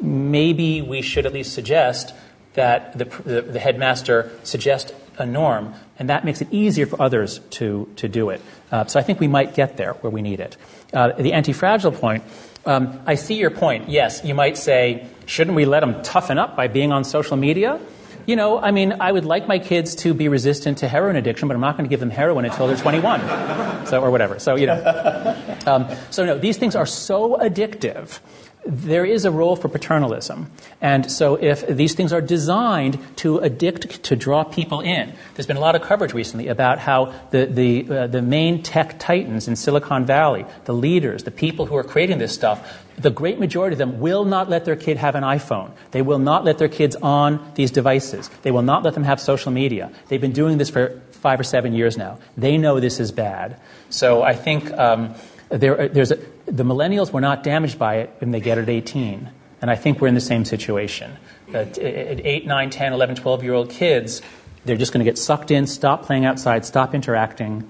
Maybe we should at least suggest that the, the, the headmaster suggest a norm, and that makes it easier for others to, to do it. Uh, so I think we might get there where we need it. Uh, the anti fragile point, um, I see your point. Yes, you might say, shouldn't we let them toughen up by being on social media? You know, I mean, I would like my kids to be resistant to heroin addiction, but I'm not going to give them heroin until they're 21, so or whatever. So you know, um, so no, these things are so addictive there is a role for paternalism. And so if these things are designed to addict, to draw people in, there's been a lot of coverage recently about how the, the, uh, the main tech titans in Silicon Valley, the leaders, the people who are creating this stuff, the great majority of them will not let their kid have an iPhone. They will not let their kids on these devices. They will not let them have social media. They've been doing this for five or seven years now. They know this is bad. So I think um, there, there's a, the millennials were not damaged by it when they get at 18. And I think we're in the same situation. At 8, 9, 10, 11, 12 year old kids, they're just going to get sucked in, stop playing outside, stop interacting.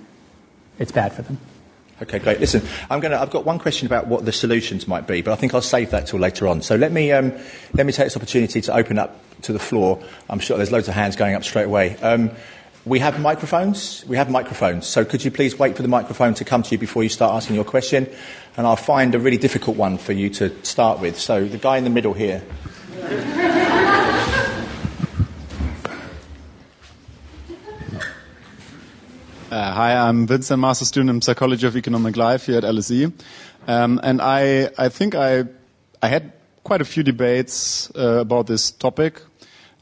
It's bad for them. Okay, great. Listen, I'm to, I've got one question about what the solutions might be, but I think I'll save that till later on. So let me, um, let me take this opportunity to open up to the floor. I'm sure there's loads of hands going up straight away. Um, we have microphones. We have microphones. So could you please wait for the microphone to come to you before you start asking your question? And I'll find a really difficult one for you to start with. So the guy in the middle here. Uh, hi, I'm Vincent, master student in psychology of economic life here at LSE, um, and I I think I I had quite a few debates uh, about this topic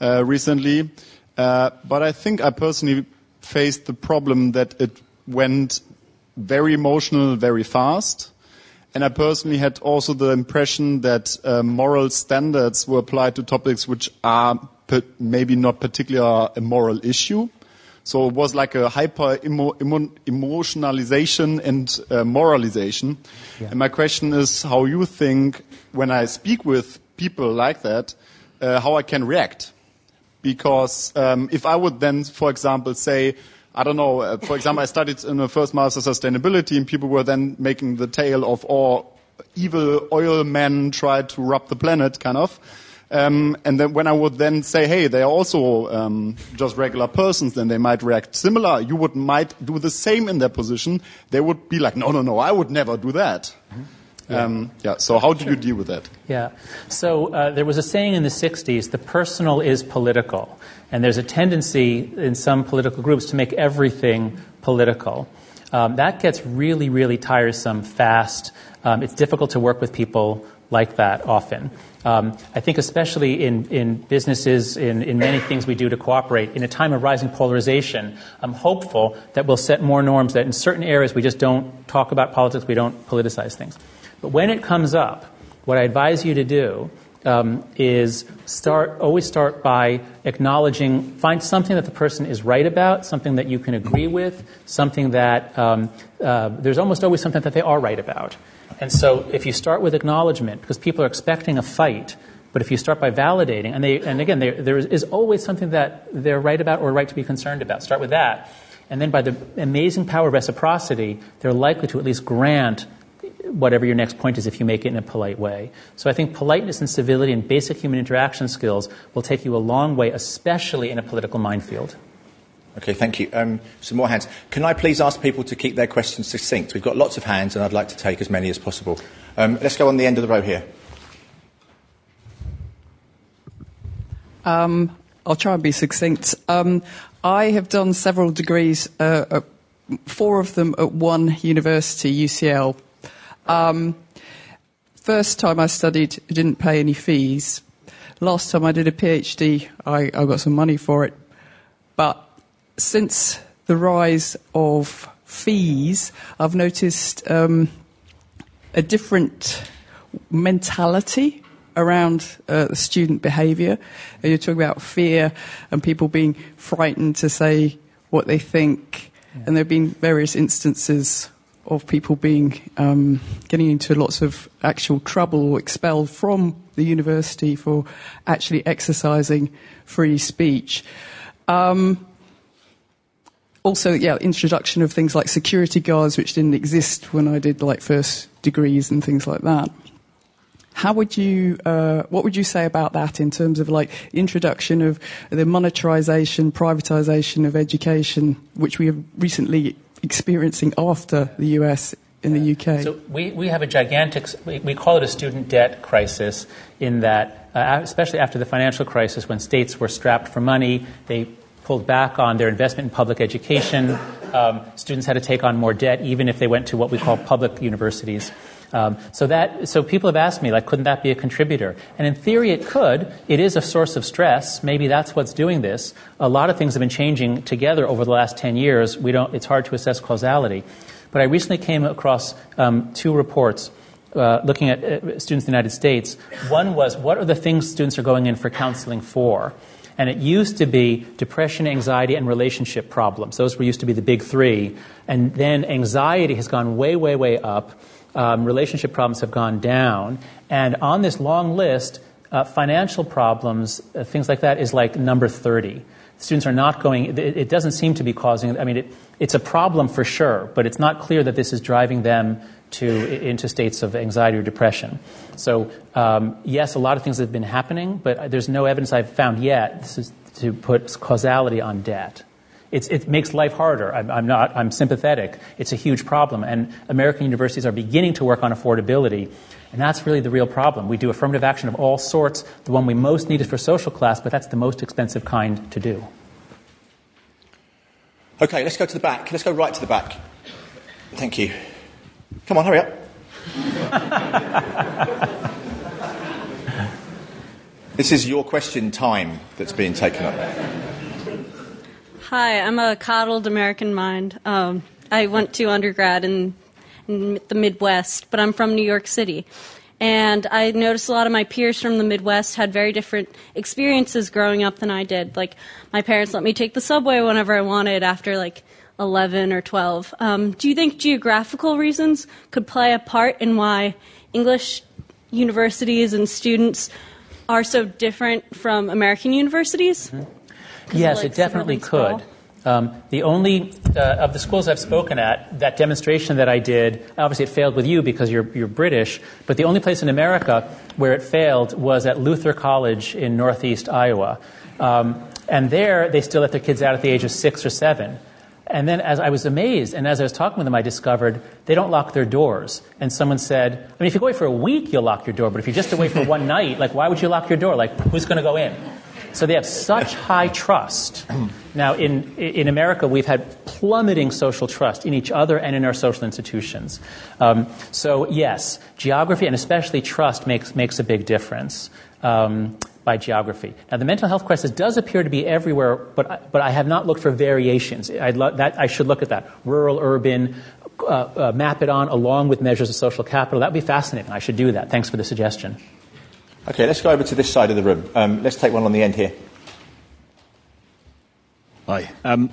uh, recently. Uh, but I think I personally faced the problem that it went very emotional very fast. And I personally had also the impression that uh, moral standards were applied to topics which are maybe not particularly a moral issue. So it was like a hyper emo, emo, emotionalization and uh, moralization. Yeah. And my question is how you think when I speak with people like that, uh, how I can react because um, if I would then, for example, say, I don't know, uh, for example, I studied in the first master sustainability and people were then making the tale of all evil oil men tried to rob the planet, kind of. Um, and then when I would then say, hey, they are also um, just regular persons, then they might react similar. You would might do the same in their position. They would be like, no, no, no, I would never do that. Yeah. Um, yeah. So how do you deal with that? Yeah. So uh, there was a saying in the '60s: "The personal is political," and there's a tendency in some political groups to make everything political. Um, that gets really, really tiresome fast. Um, it's difficult to work with people like that often. Um, I think, especially in, in businesses, in, in many things we do to cooperate, in a time of rising polarization, I'm hopeful that we'll set more norms that in certain areas we just don't talk about politics, we don't politicize things. But when it comes up, what I advise you to do um, is start always start by acknowledging find something that the person is right about something that you can agree with something that um, uh, there's almost always something that they are right about. And so if you start with acknowledgement because people are expecting a fight but if you start by validating and they and again there is always something that they're right about or right to be concerned about. Start with that. And then by the amazing power of reciprocity they're likely to at least grant whatever your next point is if you make it in a polite way. So I think politeness and civility and basic human interaction skills will take you a long way, especially in a political minefield. Okay, thank you. Um, some more hands. Can I please ask people to keep their questions succinct? We've got lots of hands, and I'd like to take as many as possible. Um, let's go on the end of the row here. Um, I'll try and be succinct. Um, I have done several degrees, uh, uh, four of them at one university, UCL, um, first time I studied, I didn't pay any fees. Last time I did a PhD, I, I got some money for it. But since the rise of fees, I've noticed um, a different mentality around uh, student behaviour. You're talking about fear and people being frightened to say what they think, yeah. and there have been various instances of people being um, getting into lots of actual trouble or expelled from the university for actually exercising free speech. Um, also, yeah, introduction of things like security guards, which didn't exist when I did like first degrees and things like that. How would you, uh, what would you say about that in terms of like introduction of the monetarization, privatization of education, which we have recently experiencing after the US in the UK? So we, we have a gigantic, we, call it a student debt crisis in that, uh, especially after the financial crisis when states were strapped for money, they pulled back on their investment in public education. Um, students had to take on more debt even if they went to what we call public universities. Um, so that so people have asked me like, couldn't that be a contributor? And in theory, it could. It is a source of stress. Maybe that's what's doing this. A lot of things have been changing together over the last ten years. We don't. It's hard to assess causality. But I recently came across um, two reports. Uh, looking at uh, students in the United States, one was what are the things students are going in for counseling for? And it used to be depression, anxiety, and relationship problems. Those were used to be the big three. And then anxiety has gone way, way, way up um, relationship problems have gone down. And on this long list, uh, financial problems, uh, things like that, is like number 30. Students are not going, it, it doesn't seem to be causing, I mean, it, it's a problem for sure, but it's not clear that this is driving them to, into states of anxiety or depression. So, um, yes, a lot of things have been happening, but there's no evidence I've found yet to put causality on debt. It's, it makes life harder. I'm, I'm, not, I'm sympathetic. It's a huge problem. And American universities are beginning to work on affordability. And that's really the real problem. We do affirmative action of all sorts. The one we most need is for social class, but that's the most expensive kind to do. Okay, let's go to the back. Let's go right to the back. Thank you. Come on, hurry up. *laughs* this is your question time that's being taken up. Hi, I'm a coddled American mind. Um, I went to undergrad in, in the Midwest, but I'm from New York City. And I noticed a lot of my peers from the Midwest had very different experiences growing up than I did. Like, my parents let me take the subway whenever I wanted after like 11 or 12. Um, do you think geographical reasons could play a part in why English universities and students are so different from American universities? Mm-hmm. Yes, it definitely could. Um, the only uh, of the schools I've spoken at, that demonstration that I did, obviously it failed with you because you're, you're British, but the only place in America where it failed was at Luther College in northeast Iowa. Um, and there, they still let their kids out at the age of six or seven. And then, as I was amazed, and as I was talking with them, I discovered they don't lock their doors. And someone said, I mean, if you go away for a week, you'll lock your door, but if you're just away for *laughs* one night, like, why would you lock your door? Like, who's going to go in? So they have such high trust. Now, in, in America, we've had plummeting social trust in each other and in our social institutions. Um, so, yes, geography and especially trust makes, makes a big difference. Um, by geography. Now, the mental health crisis does appear to be everywhere, but, but I have not looked for variations. I'd lo- that, I should look at that. Rural, urban, uh, uh, map it on along with measures of social capital. That would be fascinating. I should do that. Thanks for the suggestion. Okay, let's go over to this side of the room. Um, let's take one on the end here. Hi. Um,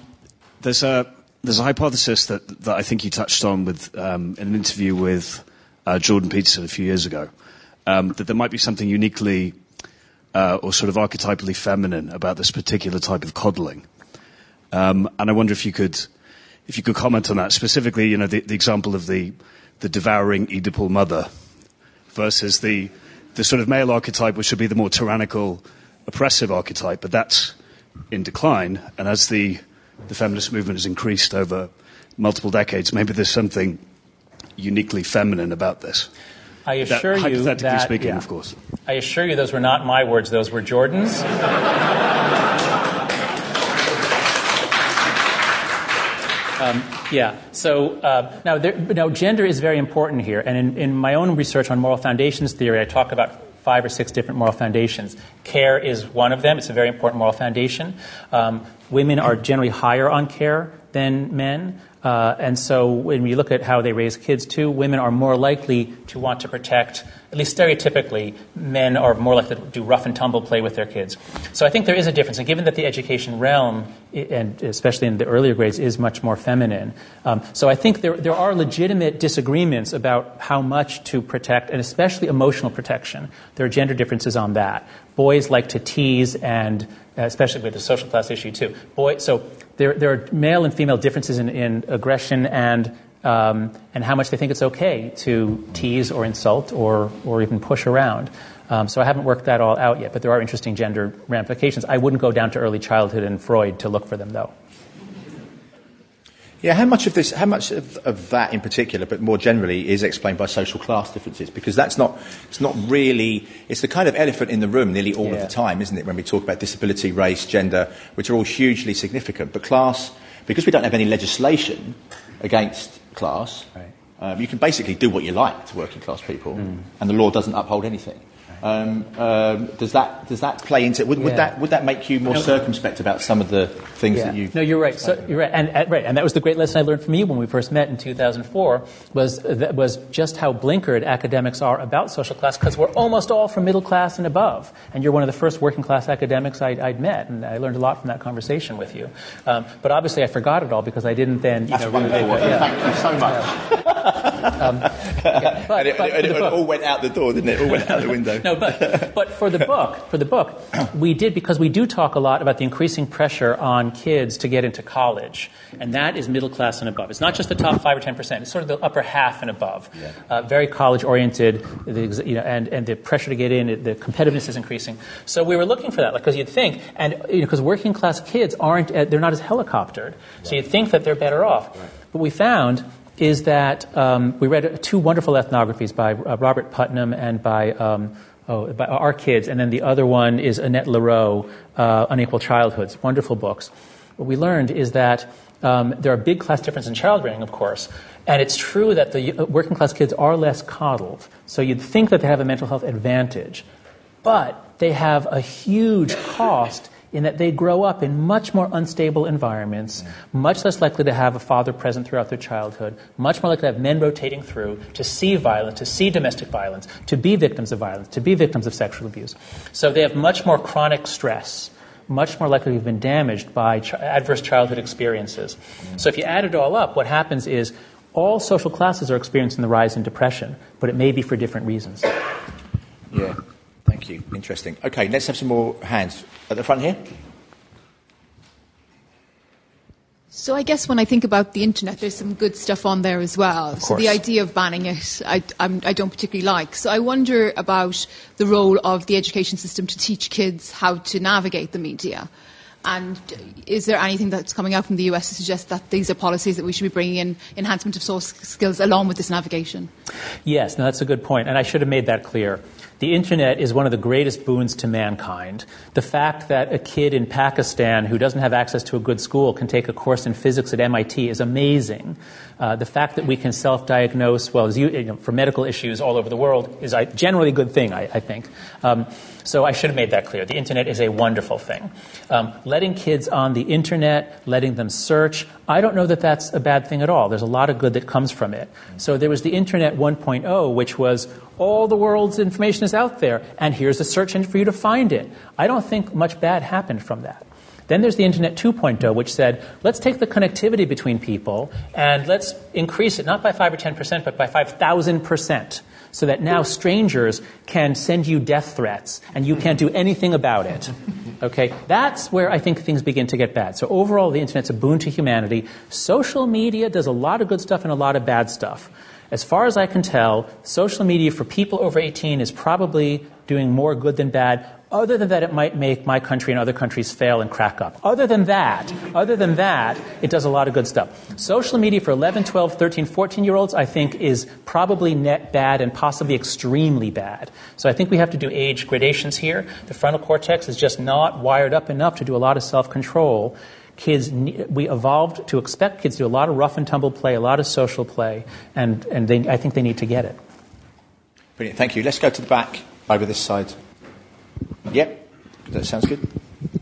there's a there's a hypothesis that that I think you touched on with um, in an interview with uh, Jordan Peterson a few years ago um, that there might be something uniquely uh, or sort of archetypally feminine about this particular type of coddling. Um, and I wonder if you could if you could comment on that specifically. You know, the, the example of the the devouring Oedipal mother versus the the sort of male archetype, which should be the more tyrannical, oppressive archetype, but that's in decline. And as the, the feminist movement has increased over multiple decades, maybe there's something uniquely feminine about this. I assure that, you hypothetically speaking, yeah. of course. I assure you those were not my words; those were Jordan's. *laughs* Um, yeah. So uh, now, there, now, gender is very important here, and in, in, my own research on moral foundations theory, I talk about five or six different moral foundations. Care is one of them; it's a very important moral foundation. Um, women are generally higher on care than men. Uh, and so when we look at how they raise kids too, women are more likely to want to protect, at least stereotypically, men are more likely to do rough and tumble play with their kids. So I think there is a difference. And given that the education realm, and especially in the earlier grades, is much more feminine, um, so I think there, there are legitimate disagreements about how much to protect, and especially emotional protection. There are gender differences on that. Boys like to tease and especially with the social class issue too. Boy, so there, there are male and female differences in, in aggression and um, and how much they think it's okay to tease or insult or, or even push around. Um, so I haven't worked that all out yet, but there are interesting gender ramifications. I wouldn't go down to early childhood and Freud to look for them, though. Yeah, how much of this, how much of, of, that in particular, but more generally, is explained by social class differences? Because that's not, it's not really, it's the kind of elephant in the room nearly all yeah. of the time, isn't it? When we talk about disability, race, gender, which are all hugely significant. But class, because we don't have any legislation against class, right. um, you can basically do what you like to working class people, mm. and the law doesn't uphold anything. Um, um, does that does that play into would, yeah. would that would that make you more no, circumspect about some of the things yeah. that you? No, you're right. So you're right, and uh, right, and that was the great lesson I learned from you when we first met in 2004 was that was just how blinkered academics are about social class because we're almost all from middle class and above, and you're one of the first working class academics I'd, I'd met, and I learned a lot from that conversation with you. Um, but obviously, I forgot it all because I didn't then. You That's know, really, yeah. Thank you so much. *laughs* um, yeah, *laughs* but, and it, and it all went out the door, didn't it? All went out the window. *laughs* no, but but for the book, for the book, we did because we do talk a lot about the increasing pressure on kids to get into college, and that is middle class and above. It's not just the top five or ten percent; it's sort of the upper half and above. Yeah. Uh, very college oriented, you know, and and the pressure to get in, the competitiveness is increasing. So we were looking for that, because like, you'd think, and because you know, working class kids aren't, they're not as helicoptered, right. so you'd think that they're better off. Right. But we found is that um, we read two wonderful ethnographies by uh, Robert Putnam and by, um, oh, by our kids, and then the other one is Annette Lareau, uh, Unequal Childhoods. Wonderful books. What we learned is that um, there are big class differences in child rearing, of course, and it's true that the uh, working class kids are less coddled. So you'd think that they have a mental health advantage, but they have a huge cost in that they grow up in much more unstable environments, much less likely to have a father present throughout their childhood, much more likely to have men rotating through, to see violence, to see domestic violence, to be victims of violence, to be victims of sexual abuse. So they have much more chronic stress much more likely to have been damaged by ch- adverse childhood experiences. So if you add it all up, what happens is all social classes are experiencing the rise in depression, but it may be for different reasons. Yeah. Thank you. Interesting. Okay, let's have some more hands at the front here. So I guess when I think about the internet, there's some good stuff on there as well. So the idea of banning it, I, I'm, I do not particularly like. So I wonder about the role of the education system to teach kids how to navigate the media. And is there anything that's coming out from the US to suggest that these are policies that we should be bringing in enhancement of source skills along with this navigation? Yes, no, that's a good point, and I should have made that clear. The internet is one of the greatest boons to mankind. The fact that a kid in Pakistan who doesn't have access to a good school can take a course in physics at MIT is amazing. Uh, the fact that we can self-diagnose, well, you, you know, for medical issues all over the world, is a generally good thing, I, I think. Um, so I should have made that clear. The internet is a wonderful thing. Um, letting kids on the internet, letting them search, I don't know that that's a bad thing at all. There's a lot of good that comes from it. So there was the Internet 1.0, which was all the world's information is out there, and here's a search engine for you to find it. I don't think much bad happened from that. Then there's the Internet 2.0, which said, let's take the connectivity between people and let's increase it not by 5 or 10%, but by 5,000%, so that now strangers can send you death threats and you can't do anything about it. Okay? That's where I think things begin to get bad. So overall, the Internet's a boon to humanity. Social media does a lot of good stuff and a lot of bad stuff. As far as I can tell, social media for people over 18 is probably doing more good than bad. Other than that, it might make my country and other countries fail and crack up. Other than that, other than that, it does a lot of good stuff. Social media for 11, 12, 13, 14 year olds, I think, is probably net bad and possibly extremely bad. So I think we have to do age gradations here. The frontal cortex is just not wired up enough to do a lot of self control kids we evolved to expect kids to do a lot of rough and tumble play, a lot of social play, and, and they, I think they need to get it. Brilliant, thank you. Let's go to the back over this side. Yep, that sounds good.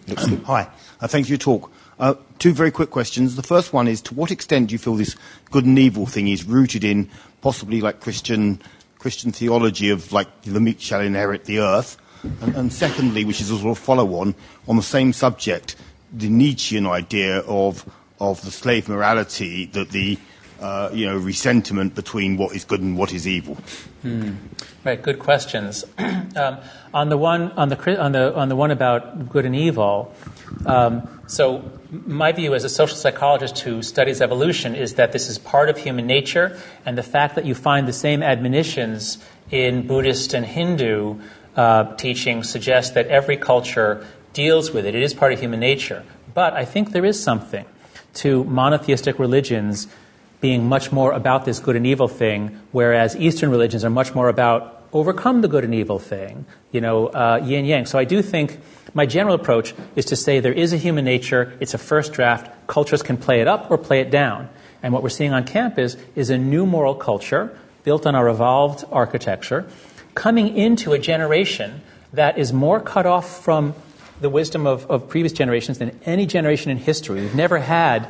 Looks good. Hi, uh, thanks for your talk. Uh, two very quick questions. The first one is to what extent do you feel this good and evil thing is rooted in possibly like Christian Christian theology of like the meek shall inherit the earth, and, and secondly, which is a sort of follow-on on the same subject, the Nietzschean idea of of the slave morality that the uh, you know resentment between what is good and what is evil. Hmm. Right, good questions. *clears throat* um, on the one on the on the on the one about good and evil. Um, so my view as a social psychologist who studies evolution is that this is part of human nature, and the fact that you find the same admonitions in Buddhist and Hindu uh, suggests that every culture deals with it. It is part of human nature. But I think there is something to monotheistic religions being much more about this good and evil thing, whereas Eastern religions are much more about overcome the good and evil thing, you know, uh, yin yang. So I do think my general approach is to say there is a human nature, it's a first draft, cultures can play it up or play it down. And what we're seeing on campus is a new moral culture built on our evolved architecture coming into a generation that is more cut off from the wisdom of, of previous generations than any generation in history. We've never had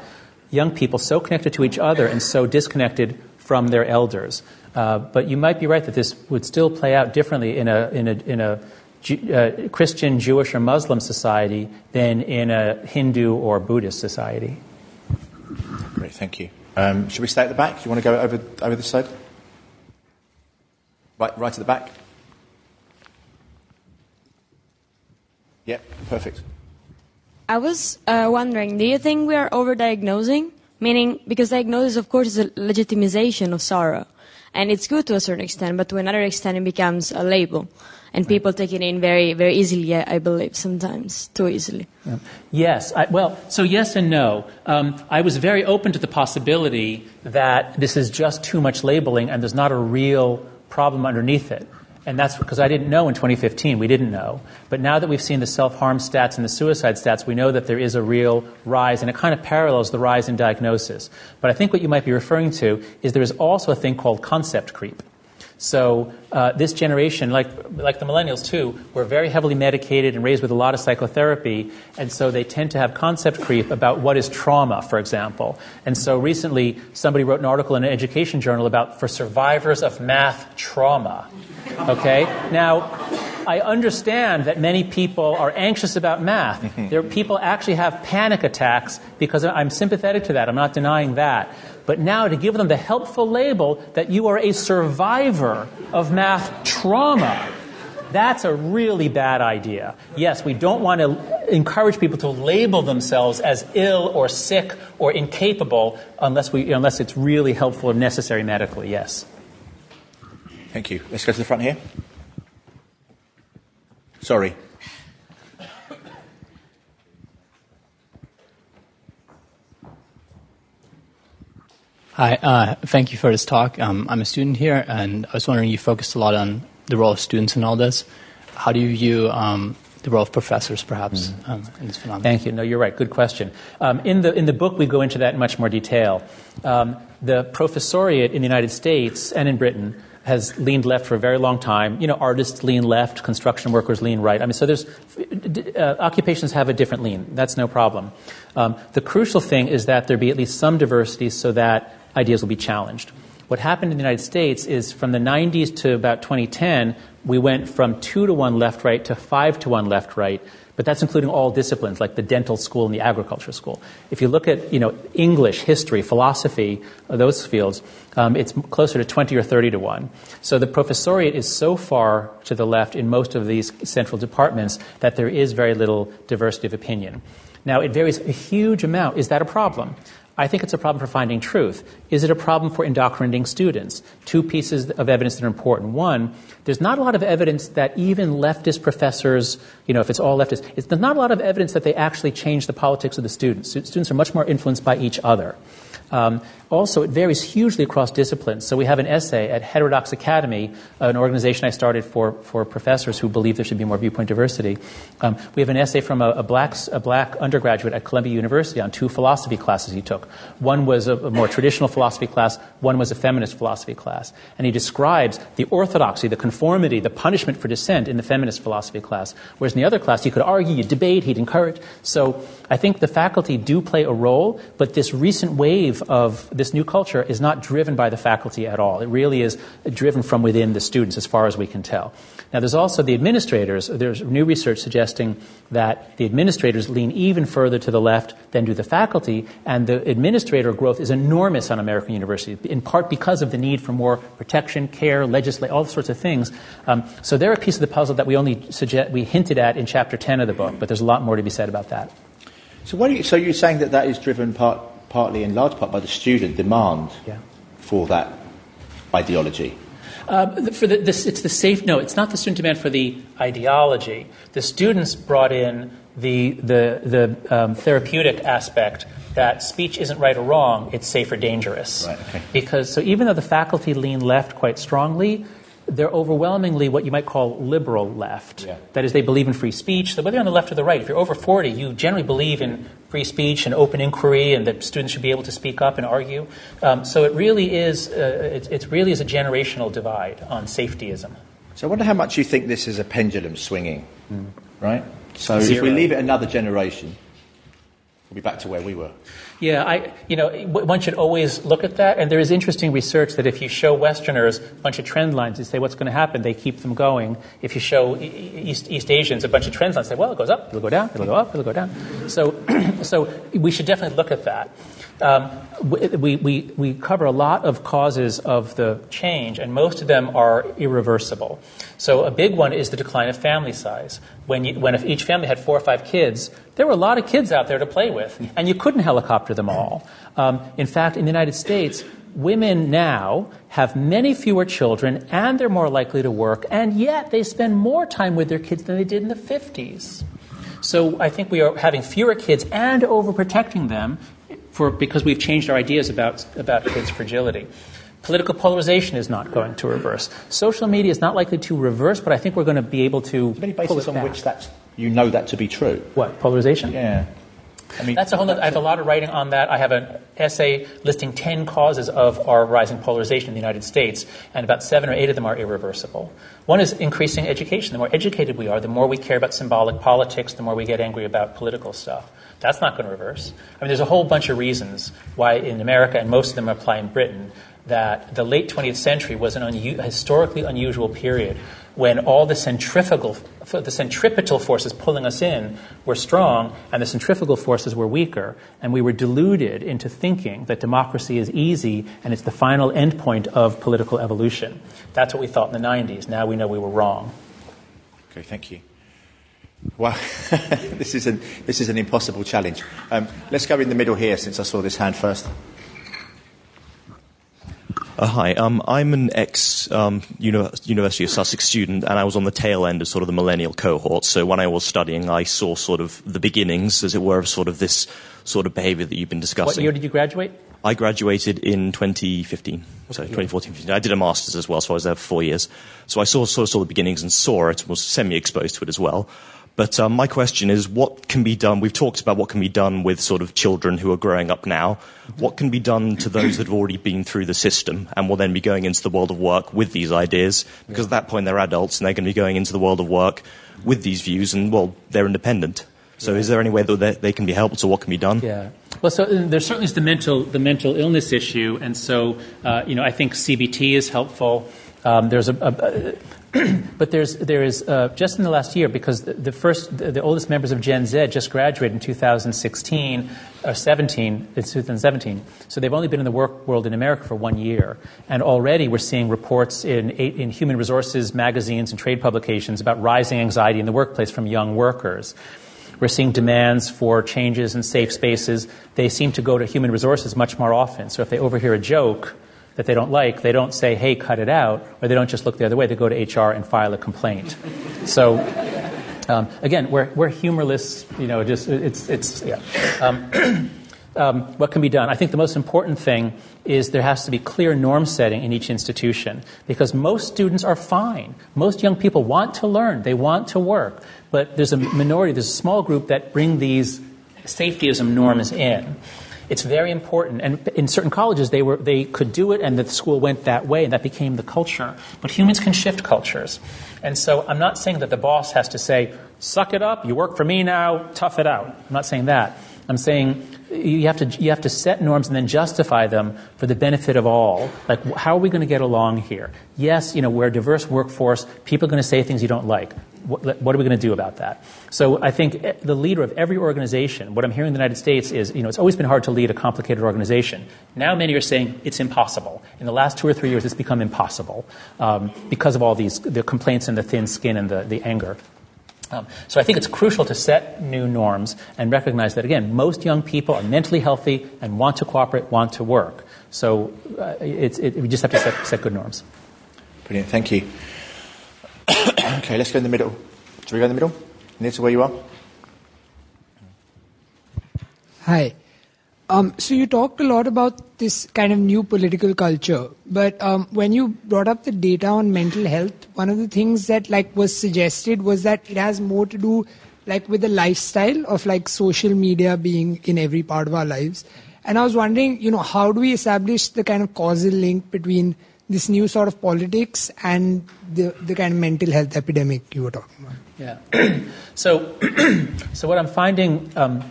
young people so connected to each other and so disconnected from their elders. Uh, but you might be right that this would still play out differently in a, in a, in a uh, Christian, Jewish, or Muslim society than in a Hindu or Buddhist society. Great, thank you. Um, should we stay at the back? Do you want to go over, over this side? Right, right at the back. Yeah, perfect. I was uh, wondering, do you think we are overdiagnosing? Meaning, because diagnosis, of course, is a legitimization of sorrow. And it's good to a certain extent, but to another extent, it becomes a label. And people take it in very, very easily, I believe, sometimes, too easily. Yeah. Yes. I, well, so yes and no. Um, I was very open to the possibility that this is just too much labeling and there's not a real problem underneath it. And that's because I didn't know in 2015. We didn't know. But now that we've seen the self harm stats and the suicide stats, we know that there is a real rise, and it kind of parallels the rise in diagnosis. But I think what you might be referring to is there is also a thing called concept creep. So uh, this generation, like like the millennials too, were very heavily medicated and raised with a lot of psychotherapy, and so they tend to have concept creep about what is trauma, for example. And so recently, somebody wrote an article in an education journal about for survivors of math trauma. Okay, now. I understand that many people are anxious about math. *laughs* There, people actually have panic attacks because I'm sympathetic to that. I'm not denying that but now to give them the helpful label that you are a survivor of math trauma. That's a really bad idea. Yes, we don't want to encourage people to label themselves as ill or sick or incapable unless, we, unless it's really helpful or necessary medically, yes. Thank you. Let's go to the front here. Sorry. Hi, uh, thank you for this talk. Um, I'm a student here, and I was wondering you focused a lot on the role of students in all this. How do you view um, the role of professors, perhaps, mm-hmm. um, in this phenomenon? Thank you. No, you're right. Good question. Um, in the in the book, we go into that in much more detail. Um, the professoriate in the United States and in Britain has leaned left for a very long time. You know, artists lean left, construction workers lean right. I mean, so there's uh, occupations have a different lean. That's no problem. Um, the crucial thing is that there be at least some diversity so that ideas will be challenged. What happened in the United States is from the 90s to about 2010, we went from two to one left right to five to one left right. But that's including all disciplines like the dental school and the agriculture school. If you look at you know English, history, philosophy, uh, those fields, um, it's closer to 20 or 30 to one. So the professoriate is so far to the left in most of these central departments that there is very little diversity of opinion. Now it varies a huge amount. Is that a problem? I think it's a problem for finding truth. Is it a problem for indoctrinating students? Two pieces of evidence that are important. One, there's not a lot of evidence that even leftist professors, you know, if it's all leftist, it's, there's not a lot of evidence that they actually change the politics of the students. Students are much more influenced by each other. Um, also, it varies hugely across disciplines. So we have an essay at Heterodox Academy, an organization I started for, for professors who believe there should be more viewpoint diversity. Um, we have an essay from a, a, black, a black undergraduate at Columbia University on two philosophy classes he took. One was a, a more traditional philosophy class, one was a feminist philosophy class. And he describes the orthodoxy, the conformity, the punishment for dissent in the feminist philosophy class. Whereas in the other class, he could argue, you debate, he'd encourage. So I think the faculty do play a role, but this recent wave of this this new culture is not driven by the faculty at all. It really is driven from within the students, as far as we can tell. Now, there's also the administrators. There's new research suggesting that the administrators lean even further to the left than do the faculty, and the administrator growth is enormous on American universities, in part because of the need for more protection, care, legislate, all sorts of things. Um, so they're a piece of the puzzle that we only suggest, we hinted at in chapter 10 of the book, but there's a lot more to be said about that. So, what you, so you're saying that that is driven part, partly, in large part, by the student demand yeah. for that ideology? Uh, for the, this, it's the safe. No, it's not the student demand for the ideology. The students brought in the the the um, therapeutic aspect that speech isn't right or wrong; it's safe or dangerous. Right, okay. Because so even though the faculty lean left quite strongly, they're overwhelmingly what you might call liberal left. Yeah. That is, they believe in free speech. So whether you're on the left or the right, if you're over 40, you generally believe in free speech and open inquiry, and that students should be able to speak up and argue. Um, so it really is. Uh, it, it really is a generational divide on safetyism. So I wonder how much you think this is a pendulum swinging, Hmm. right? So if we leave it another generation, we'll be back to where we were. Yeah, I, you know, one should always look at that. And there is interesting research that if you show Westerners a bunch of trend lines, you say what's going to happen, they keep them going. If you show East, East Asians a bunch of trend lines, say, well, it goes up, it'll go down, it'll go up, it'll go down. So, *clears throat* so we should definitely look at that. Um, we, we, we cover a lot of causes of the change, and most of them are irreversible. So, a big one is the decline of family size. When, you, when if each family had four or five kids, there were a lot of kids out there to play with, and you couldn't helicopter them all. Um, in fact, in the United States, women now have many fewer children, and they're more likely to work, and yet they spend more time with their kids than they did in the 50s. So I think we are having fewer kids and overprotecting them for, because we've changed our ideas about, about kids' fragility. Political polarization is not going to reverse. Social media is not likely to reverse, but I think we're going to be able to Any pull basis it on back. which that's, you know that to be true? What polarization? Yeah. I mean, That's a whole. I have a lot of writing on that. I have an essay listing ten causes of our rising polarization in the United States, and about seven or eight of them are irreversible. One is increasing education. The more educated we are, the more we care about symbolic politics, the more we get angry about political stuff. That's not going to reverse. I mean, there's a whole bunch of reasons why in America, and most of them apply in Britain, that the late 20th century was an historically unusual period when all the centrifugal, the centripetal forces pulling us in were strong and the centrifugal forces were weaker, and we were deluded into thinking that democracy is easy and it's the final endpoint of political evolution. That's what we thought in the 90s. Now we know we were wrong. Okay, thank you. Well, *laughs* this is an this is an impossible challenge. Um, let's go in the middle here, since I saw this hand first. Uh, hi, um, I'm an ex um, uni- University of Sussex student, and I was on the tail end of sort of the millennial cohort. So when I was studying, I saw sort of the beginnings, as it were, of sort of this sort of behaviour that you've been discussing. What year did you graduate? I graduated in 2015, so 2014, 15. I did a master's as well, so I was there for four years. So I saw, sort of saw the beginnings and saw it, and was semi-exposed to it as well. But um, my question is, what can be done? We've talked about what can be done with sort of children who are growing up now. What can be done to those that have already been through the system and will then be going into the world of work with these ideas? Because at that point they're adults and they're going to be going into the world of work with these views, and well, they're independent. So is there any way that they, can be helped, or what can be done? Yeah. Well, so uh, there certainly is the mental the mental illness issue, and so uh, you know I think CBT is helpful. Um, there's a, a *clears throat* but there's there is uh, just in the last year because the, the first the, the oldest members of Gen Z just graduated in 2016 or 17 it's 2017 so they've only been in the work world in America for one year and already we're seeing reports in in human resources magazines and trade publications about rising anxiety in the workplace from young workers. We're seeing demands for changes in safe spaces. They seem to go to human resources much more often. So if they overhear a joke that they don't like, they don't say, hey, cut it out, or they don't just look the other way. They go to HR and file a complaint. So, um, again, we're, we're humorless, you know, just, it's, it's yeah. Um, *clears throat* um, what can be done? I think the most important thing is there has to be clear norm setting in each institution because most students are fine. Most young people want to learn, they want to work, but there's a minority, there's a small group that bring these safetyism norms in. It's very important, and in certain colleges they were they could do it, and the school went that way, and that became the culture. But humans can shift cultures, and so I'm not saying that the boss has to say, "Suck it up, you work for me now, tough it out." I'm not saying that. I'm saying you have to you have to set norms and then justify them for the benefit of all. Like, how are we going to get along here? Yes, you know, we're a diverse workforce. People are going to say things you don't like. What, what are we going to do about that? So I think eh, the leader of every organization, what I'm hearing in the United States is, you know, it's always been hard to lead a complicated organization. Now many are saying it's impossible. In the last two or three years, it's become impossible um, because of all these the complaints and the thin skin and the, the anger. Um, so I think it's crucial to set new norms and recognize that, again, most young people are mentally healthy and want to cooperate, want to work. So uh, it, we just have to set, set good norms. Brilliant, thank you. *coughs* okay, let's go in the middle. Should we go in the middle? Near to where you are? Hi. Um, so you talked a lot about this kind of new political culture, but um, when you brought up the data on mental health, one of the things that like was suggested was that it has more to do like with the lifestyle of like social media being in every part of our lives. And I was wondering, you know, how do we establish the kind of causal link between this new sort of politics and the, the kind of mental health epidemic you were talking about? Yeah. *clears throat* so, *clears throat* so what I'm finding um,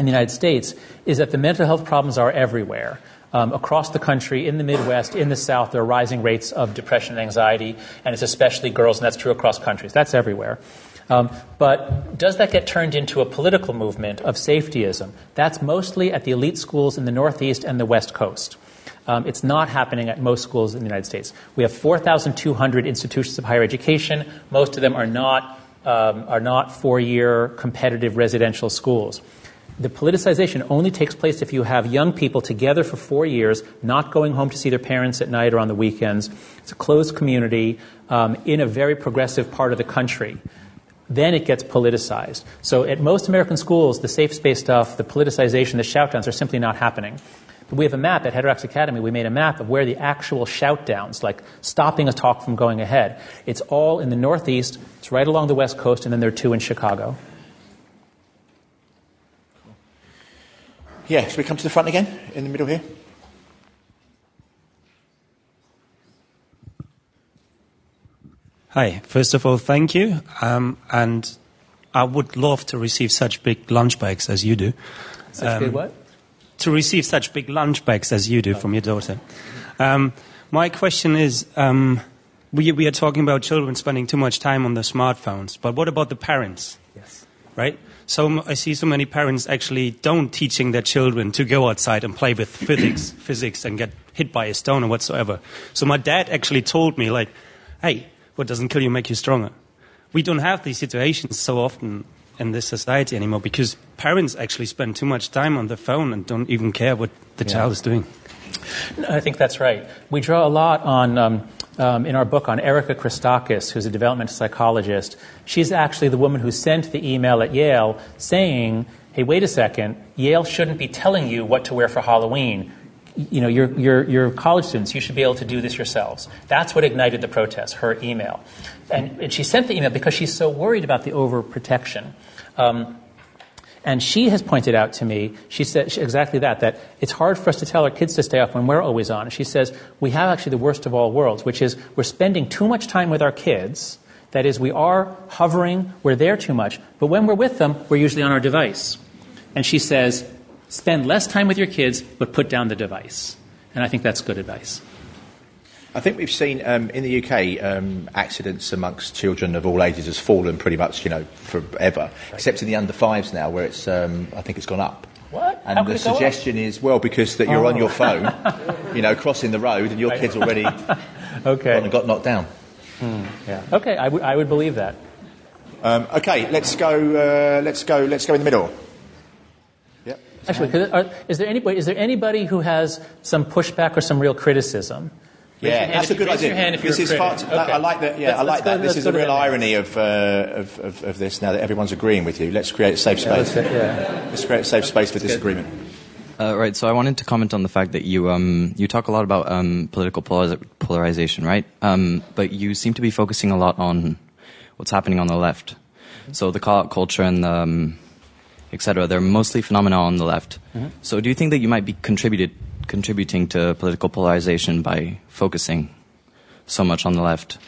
in the United States is that the mental health problems are everywhere. Um, across the country, in the Midwest, in the South, there are rising rates of depression and anxiety, and it's especially girls, and that's true across countries. That's everywhere. Um, but does that get turned into a political movement of safetyism? That's mostly at the elite schools in the Northeast and the West Coast. Um, it's not happening at most schools in the United States. We have 4,200 institutions of higher education. Most of them are not, um, are not four year competitive residential schools the politicization only takes place if you have young people together for four years, not going home to see their parents at night or on the weekends. It's a closed community um, in a very progressive part of the country. Then it gets politicized. So at most American schools, the safe space stuff, the politicization, the shoutdowns are simply not happening. But we have a map at Heterodox Academy. We made a map of where the actual shoutdowns, like stopping a talk from going ahead, it's all in the Northeast. It's right along the West Coast, and then there are two in Chicago. Yeah, should we come to the front again, in the middle here? Hi. First of all, thank you. Um, and I would love to receive such big lunch bags as you do. Such um, big what? To receive such big lunch bags as you do oh. from your daughter. Um, my question is, um, we, we are talking about children spending too much time on their smartphones, but what about the parents? Yes. Right? So I see so many parents actually don't teaching their children to go outside and play with physics, *coughs* physics, and get hit by a stone or whatsoever. So my dad actually told me like, "Hey, what doesn't kill you make you stronger." We don't have these situations so often in this society anymore because parents actually spend too much time on the phone and don't even care what the yeah. child is doing. I think that's right. We draw a lot on. Um, um, in our book on Erica Christakis, who's a developmental psychologist. She's actually the woman who sent the email at Yale saying, hey, wait a second, Yale shouldn't be telling you what to wear for Halloween. You know, you're, you're, you're college students, you should be able to do this yourselves. That's what ignited the protest, her email. And, and she sent the email because she's so worried about the overprotection. Um, and she has pointed out to me, she said exactly that, that it's hard for us to tell our kids to stay off when we're always on. And she says, we have actually the worst of all worlds, which is we're spending too much time with our kids. That is, we are hovering, we're there too much, but when we're with them, we're usually on our device. And she says, spend less time with your kids, but put down the device. And I think that's good advice. I think we've seen um, in the UK um, accidents amongst children of all ages has fallen pretty much, you know, forever, except in the under fives now, where it's um, I think it's gone up. What? And the suggestion is well because that you're oh. on your phone, *laughs* you know, crossing the road, and your kid's already *laughs* okay got knocked down. Hmm. Yeah. Okay, I, w- I would believe that. Um, okay, let's go. Uh, let's go. Let's go in the middle. Yep. Actually, are, is there anybody? Is there anybody who has some pushback or some real criticism? Yeah, that's a good idea. this is far okay. I like that. Yeah, let's, I like that. Go, this is a real irony of, uh, of, of, of, this now that everyone's agreeing with you. Let's create a safe space. Yeah, let's, yeah. let's create a safe space for disagreement. Uh, right. So I wanted to comment on the fact that you um, you talk a lot about um, political polarization, right? Um, but you seem to be focusing a lot on what's happening on the left. Mm-hmm. So the call out culture and the um, etc. They're mostly phenomena on the left. Mm-hmm. So do you think that you might be contributed contributing to political polarization by focusing so much on the left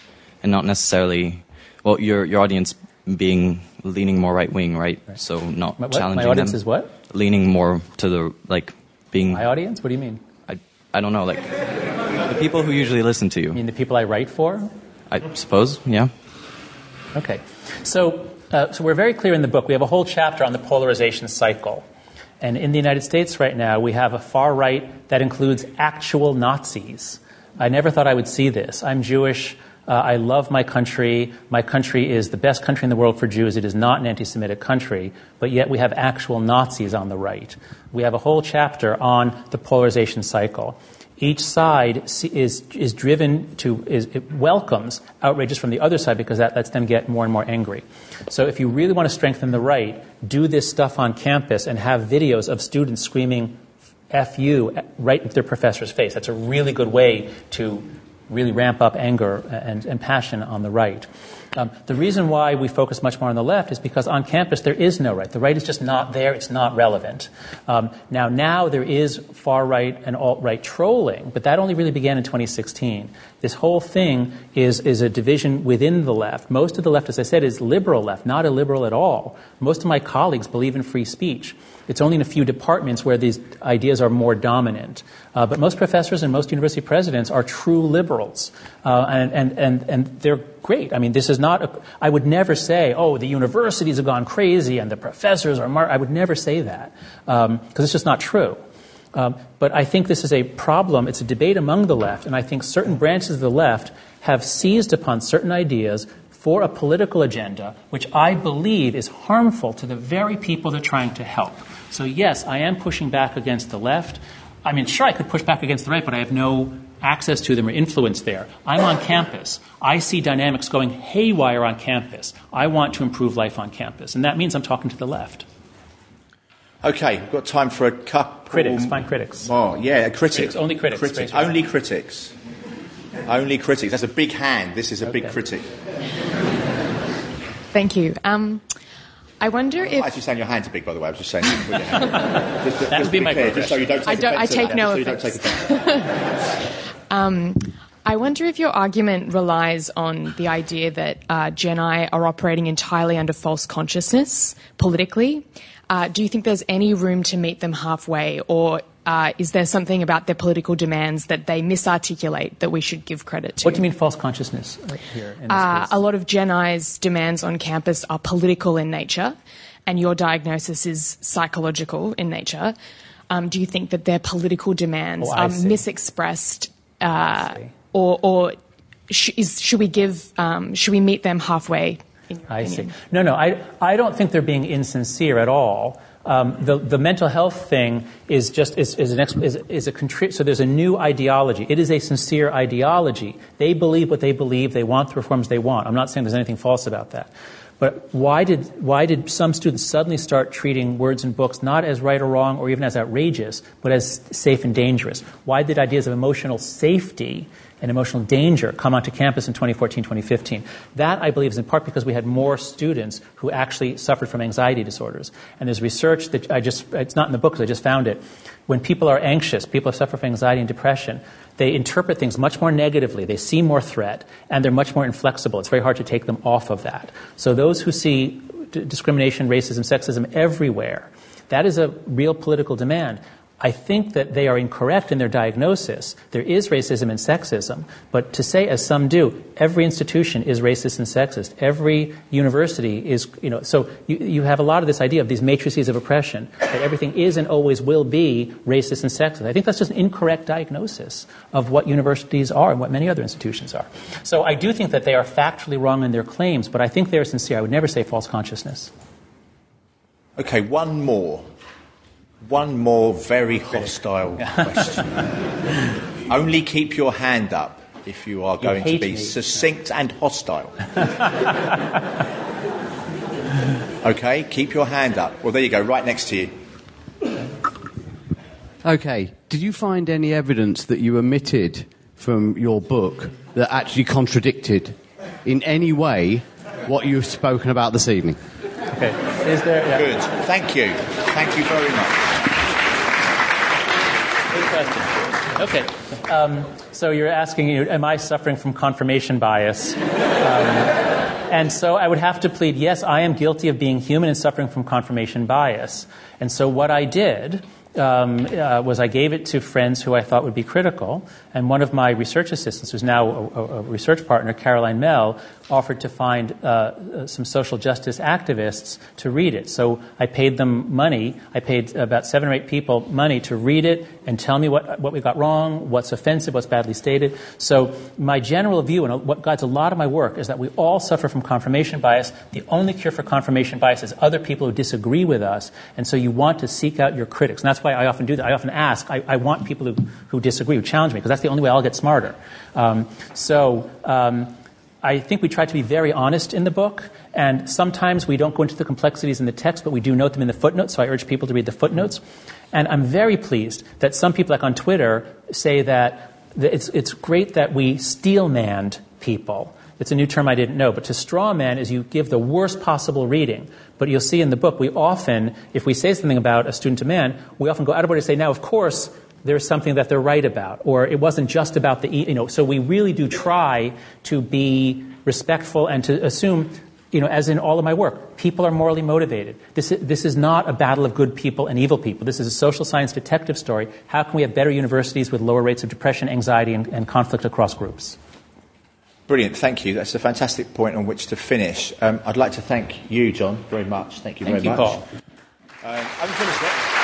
and not necessarily, well, your, your audience being leaning more right wing, right? right? So not my, challenging my audience them. is what? leaning more to the like being my audience. What do you mean? I I don't know, like the people who usually listen to you. You mean the people I write for? I suppose, yeah. Okay, so uh, so we're very clear in the book. We have a whole chapter on the polarization cycle. And in the United States right now, we have a far right that includes actual Nazis. I never thought I would see this. I'm Jewish. Uh, I love my country. My country is the best country in the world for Jews. It is not an anti Semitic country, but yet we have actual Nazis on the right. We have a whole chapter on the polarization cycle. Each side is, is driven to, is, it welcomes outrages from the other side because that lets them get more and more angry. So if you really want to strengthen the right, do this stuff on campus and have videos of students screaming F you right into their professor's face. That's a really good way to really ramp up anger and, and passion on the right. Um, the reason why we focus much more on the left is because on campus there is no right. The right is just not there. It's not relevant. Um, now, now there is far right and alt right trolling, but that only really began in 2016. This whole thing is, is a division within the left. Most of the left, as I said, is liberal left, not illiberal at all. Most of my colleagues believe in free speech. It's only in a few departments where these ideas are more dominant. Uh, but most professors and most university presidents are true liberals. Uh, and, and, and, and they're great. I mean, this is not, a, I would never say, oh, the universities have gone crazy and the professors are, mar-. I would never say that. Because um, it's just not true. Um, but I think this is a problem. It's a debate among the left, and I think certain branches of the left have seized upon certain ideas for a political agenda, which I believe is harmful to the very people they're trying to help. So, yes, I am pushing back against the left. I mean, sure, I could push back against the right, but I have no access to them or influence there. I'm on campus. I see dynamics going haywire on campus. I want to improve life on campus. And that means I'm talking to the left. Okay, we've got time for a couple. Critics, find critics. Oh, yeah, critics. critics only critics. critics. Only critics. Only critics. That's a big hand. This is a okay. big critic. Thank you. Um, I wonder if. You actually, saying your hands are big, by the way. I was just saying. *laughs* just, just, that would be my clear, just so you don't take I, don't, I take no so offense. *laughs* um, I wonder if your argument relies on the idea that uh, Gen I are operating entirely under false consciousness politically. Uh, do you think there's any room to meet them halfway, or uh, is there something about their political demands that they misarticulate that we should give credit to? What do you mean false consciousness here? Uh, a lot of Gen I's demands on campus are political in nature, and your diagnosis is psychological in nature. Um, do you think that their political demands oh, are misexpressed, uh, or, or sh- is, should we give um, should we meet them halfway? I see. No, no, I, I don't think they're being insincere at all. Um, the, the mental health thing is just is, is an is, is a contri- so there's a new ideology. It is a sincere ideology. They believe what they believe. They want the reforms they want. I'm not saying there's anything false about that. But why did, why did some students suddenly start treating words and books not as right or wrong or even as outrageous, but as safe and dangerous? Why did ideas of emotional safety and emotional danger come onto campus in 2014, 2015. That, I believe, is in part because we had more students who actually suffered from anxiety disorders. And there's research that I just, it's not in the book, I just found it. When people are anxious, people suffer from anxiety and depression, they interpret things much more negatively. They see more threat, and they're much more inflexible. It's very hard to take them off of that. So those who see d- discrimination, racism, sexism everywhere, that is a real political demand. I think that they are incorrect in their diagnosis. There is racism and sexism, but to say, as some do, every institution is racist and sexist. Every university is, you know, so you, you have a lot of this idea of these matrices of oppression, that everything is and always will be racist and sexist. I think that's just an incorrect diagnosis of what universities are and what many other institutions are. So I do think that they are factually wrong in their claims, but I think they're sincere. I would never say false consciousness. Okay, one more. One more very hostile *laughs* question. Only keep your hand up if you are going you to be me. succinct and hostile. *laughs* okay, keep your hand up. Well, there you go, right next to you. Okay, did you find any evidence that you omitted from your book that actually contradicted in any way what you've spoken about this evening? Okay, is there. Yeah. Good, thank you. Thank you very much. Question. Okay. Um, so you're asking, am I suffering from confirmation bias? Um, and so I would have to plead, yes, I am guilty of being human and suffering from confirmation bias. And so what I did um, uh, was I gave it to friends who I thought would be critical, and one of my research assistants, who's now a, a research partner, Caroline Mehl, offered to find uh, uh, some social justice activists to read it. So I paid them money. I paid about seven or eight people money to read it and tell me what, what we got wrong, what's offensive, what's badly stated. So my general view, and what guides a lot of my work, is that we all suffer from confirmation bias. The only cure for confirmation bias is other people who disagree with us, and so you want to seek out your critics. And that's why I often do that. I often ask, I, I want people who, who disagree, who challenge me, because that's the only way I'll get smarter. Um, so, um, I think we try to be very honest in the book, and sometimes we don't go into the complexities in the text, but we do note them in the footnotes, so I urge people to read the footnotes. And I'm very pleased that some people, like on Twitter, say that it's, it's great that we steel manned people. It's a new term I didn't know, but to straw man is you give the worst possible reading. But you'll see in the book, we often, if we say something about a student to man, we often go out of order to say, now, of course, there's something that they're right about, or it wasn't just about the, you know, so we really do try to be respectful and to assume, you know, as in all of my work, people are morally motivated. This is, this is not a battle of good people and evil people. This is a social science detective story. How can we have better universities with lower rates of depression, anxiety, and, and conflict across groups? Brilliant, thank you. That's a fantastic point on which to finish. Um, I'd like to thank you, John, very much. Thank you very much. thank very you, much. Paul. Um,